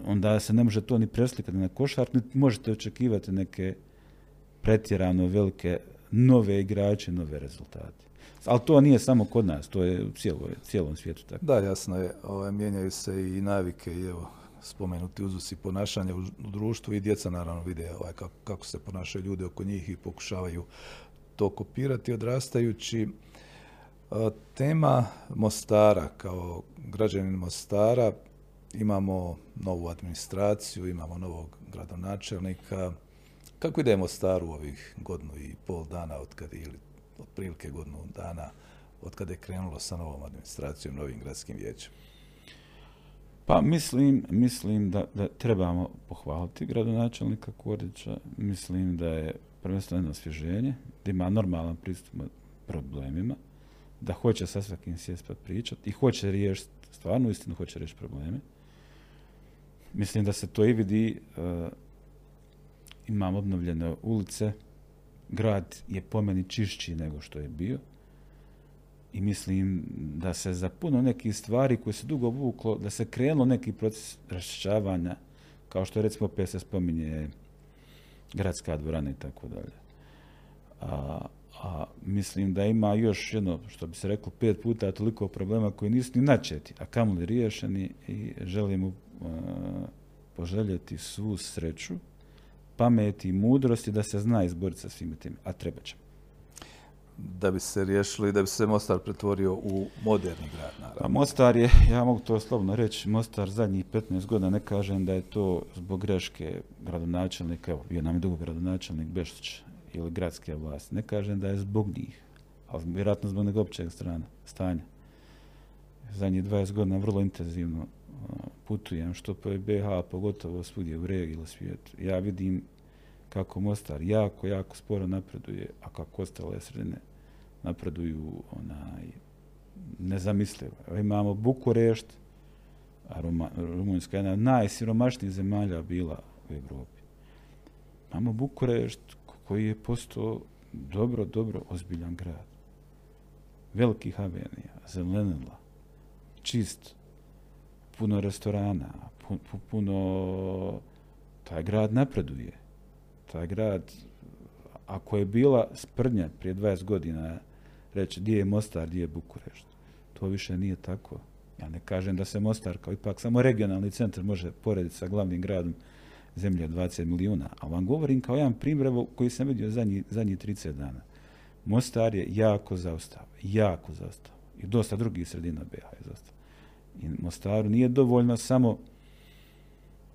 onda se ne može to ni preslikati na košar, niti možete očekivati neke pretjerano velike nove igrače, nove rezultate. Ali to nije samo kod nas, to je u cijelom svijetu tako. Da, jasno je, ovaj, mijenjaju se i navike i evo, spomenuti uzusi ponašanja u, društvu i djeca naravno vide ovaj, kako, kako se ponašaju ljudi oko njih i pokušavaju to kopirati odrastajući. Tema Mostara kao građanin Mostara imamo novu administraciju, imamo novog gradonačelnika. Kako ide Mostar u ovih godinu i pol dana od kad ili otprilike godinu dana od kada je krenulo sa novom administracijom, novim gradskim vijećem? Pa mislim, mislim da, da trebamo pohvaliti gradonačelnika Kordića. Mislim da je prvenstveno osvježenje, da ima normalan pristup problemima, da hoće sa svakim sjest pričati i hoće riješiti, stvarno istinu hoće riješiti probleme. Mislim da se to i vidi, uh, imam obnovljene ulice, grad je po meni čišći nego što je bio i mislim da se za puno nekih stvari koje se dugo vuklo, da se krenulo neki proces raščišćavanja, kao što recimo opet se spominje gradska dvorana i tako dalje. A, a mislim da ima još jedno, što bi se reklo, pet puta toliko problema koji nisu ni načeti, a kamoli riješeni i želim mu poželjeti svu sreću, pameti i mudrosti da se zna izboriti sa svim tim, a treba će. Da bi se riješili, da bi se Mostar pretvorio u moderni grad, naravno. Pa Mostar je, ja mogu to slobno reći, Mostar zadnjih 15 godina, ne kažem da je to zbog greške gradonačelnika, evo, bio nam je dugo gradonačelnik Beštić ili gradske vlasti, ne kažem da je zbog njih, ali vjerojatno zbog nego općeg strana, stanja. Zadnjih 20 godina vrlo intenzivno putujem, što po BH, pogotovo svugdje u regiji ili svijetu. Ja vidim kako Mostar jako, jako sporo napreduje, a kako ostale sredine napreduju onaj, nezamislivo. Imamo Bukurešt, a Ruma, Rumunjska je jedna od najsiromašnijih zemalja bila u Europi. Imamo Bukurešt koji je postao dobro, dobro ozbiljan grad. Velikih avenija, zelenila, čist, puno restorana, puno... Taj grad napreduje. Taj grad, ako je bila sprdnja prije 20 godina, reći gdje je Mostar, gdje je Bukurešt, to više nije tako. Ja ne kažem da se Mostar kao ipak samo regionalni centar može porediti sa glavnim gradom zemlje od 20 milijuna, a vam govorim kao jedan primjer koji sam vidio zadnji, zadnji 30 dana. Mostar je jako zaostao, jako zaostao. I dosta drugih sredina BH je zaostao i Mostaru nije dovoljno samo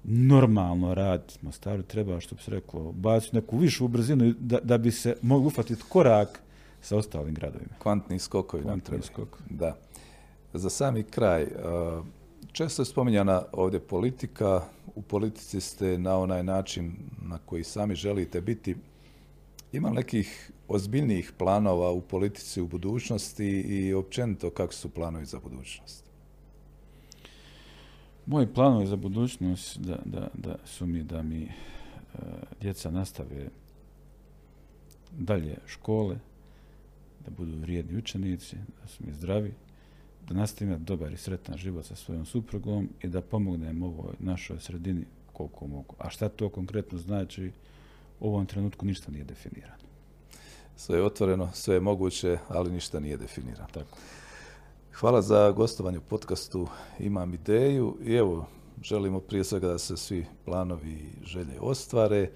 normalno rad. Mostaru treba, što bi se reklo, baciti neku višu brzinu da, da bi se mogli ufatiti korak sa ostalim gradovima. Kvantni skokovi Kvantni nam skok. Da. Za sami kraj, uh, često je spominjana ovdje politika, u politici ste na onaj način na koji sami želite biti. Ima nekih ozbiljnijih planova u politici u budućnosti i općenito kako su planovi za budućnost? Moji planovi za budućnost da, da, da su mi da mi e, djeca nastave dalje škole, da budu vrijedni učenici, da su mi zdravi, da nastavim dobar i sretan život sa svojom suprugom i da pomognem ovoj našoj sredini koliko mogu. A šta to konkretno znači, u ovom trenutku ništa nije definirano. Sve je otvoreno, sve je moguće, ali ništa nije definirano. Tako. Hvala za gostovanje u podcastu Imam ideju i evo, želimo prije svega da se svi planovi i želje ostvare,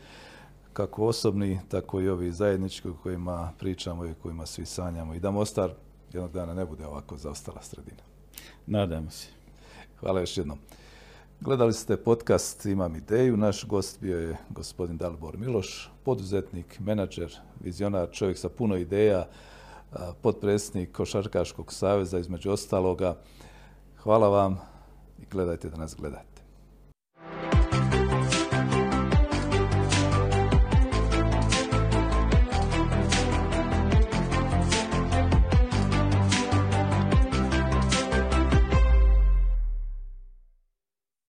kako osobni, tako i ovi zajednički o kojima pričamo i o kojima svi sanjamo i da Mostar jednog dana ne bude ovako zaostala sredina. Nadamo se. Hvala još jednom. Gledali ste podcast Imam ideju. Naš gost bio je gospodin Dalibor Miloš, poduzetnik, menadžer, vizionar, čovjek sa puno ideja, potpredsjednik Košarkaškog saveza između ostaloga. Hvala vam i gledajte da nas gledate.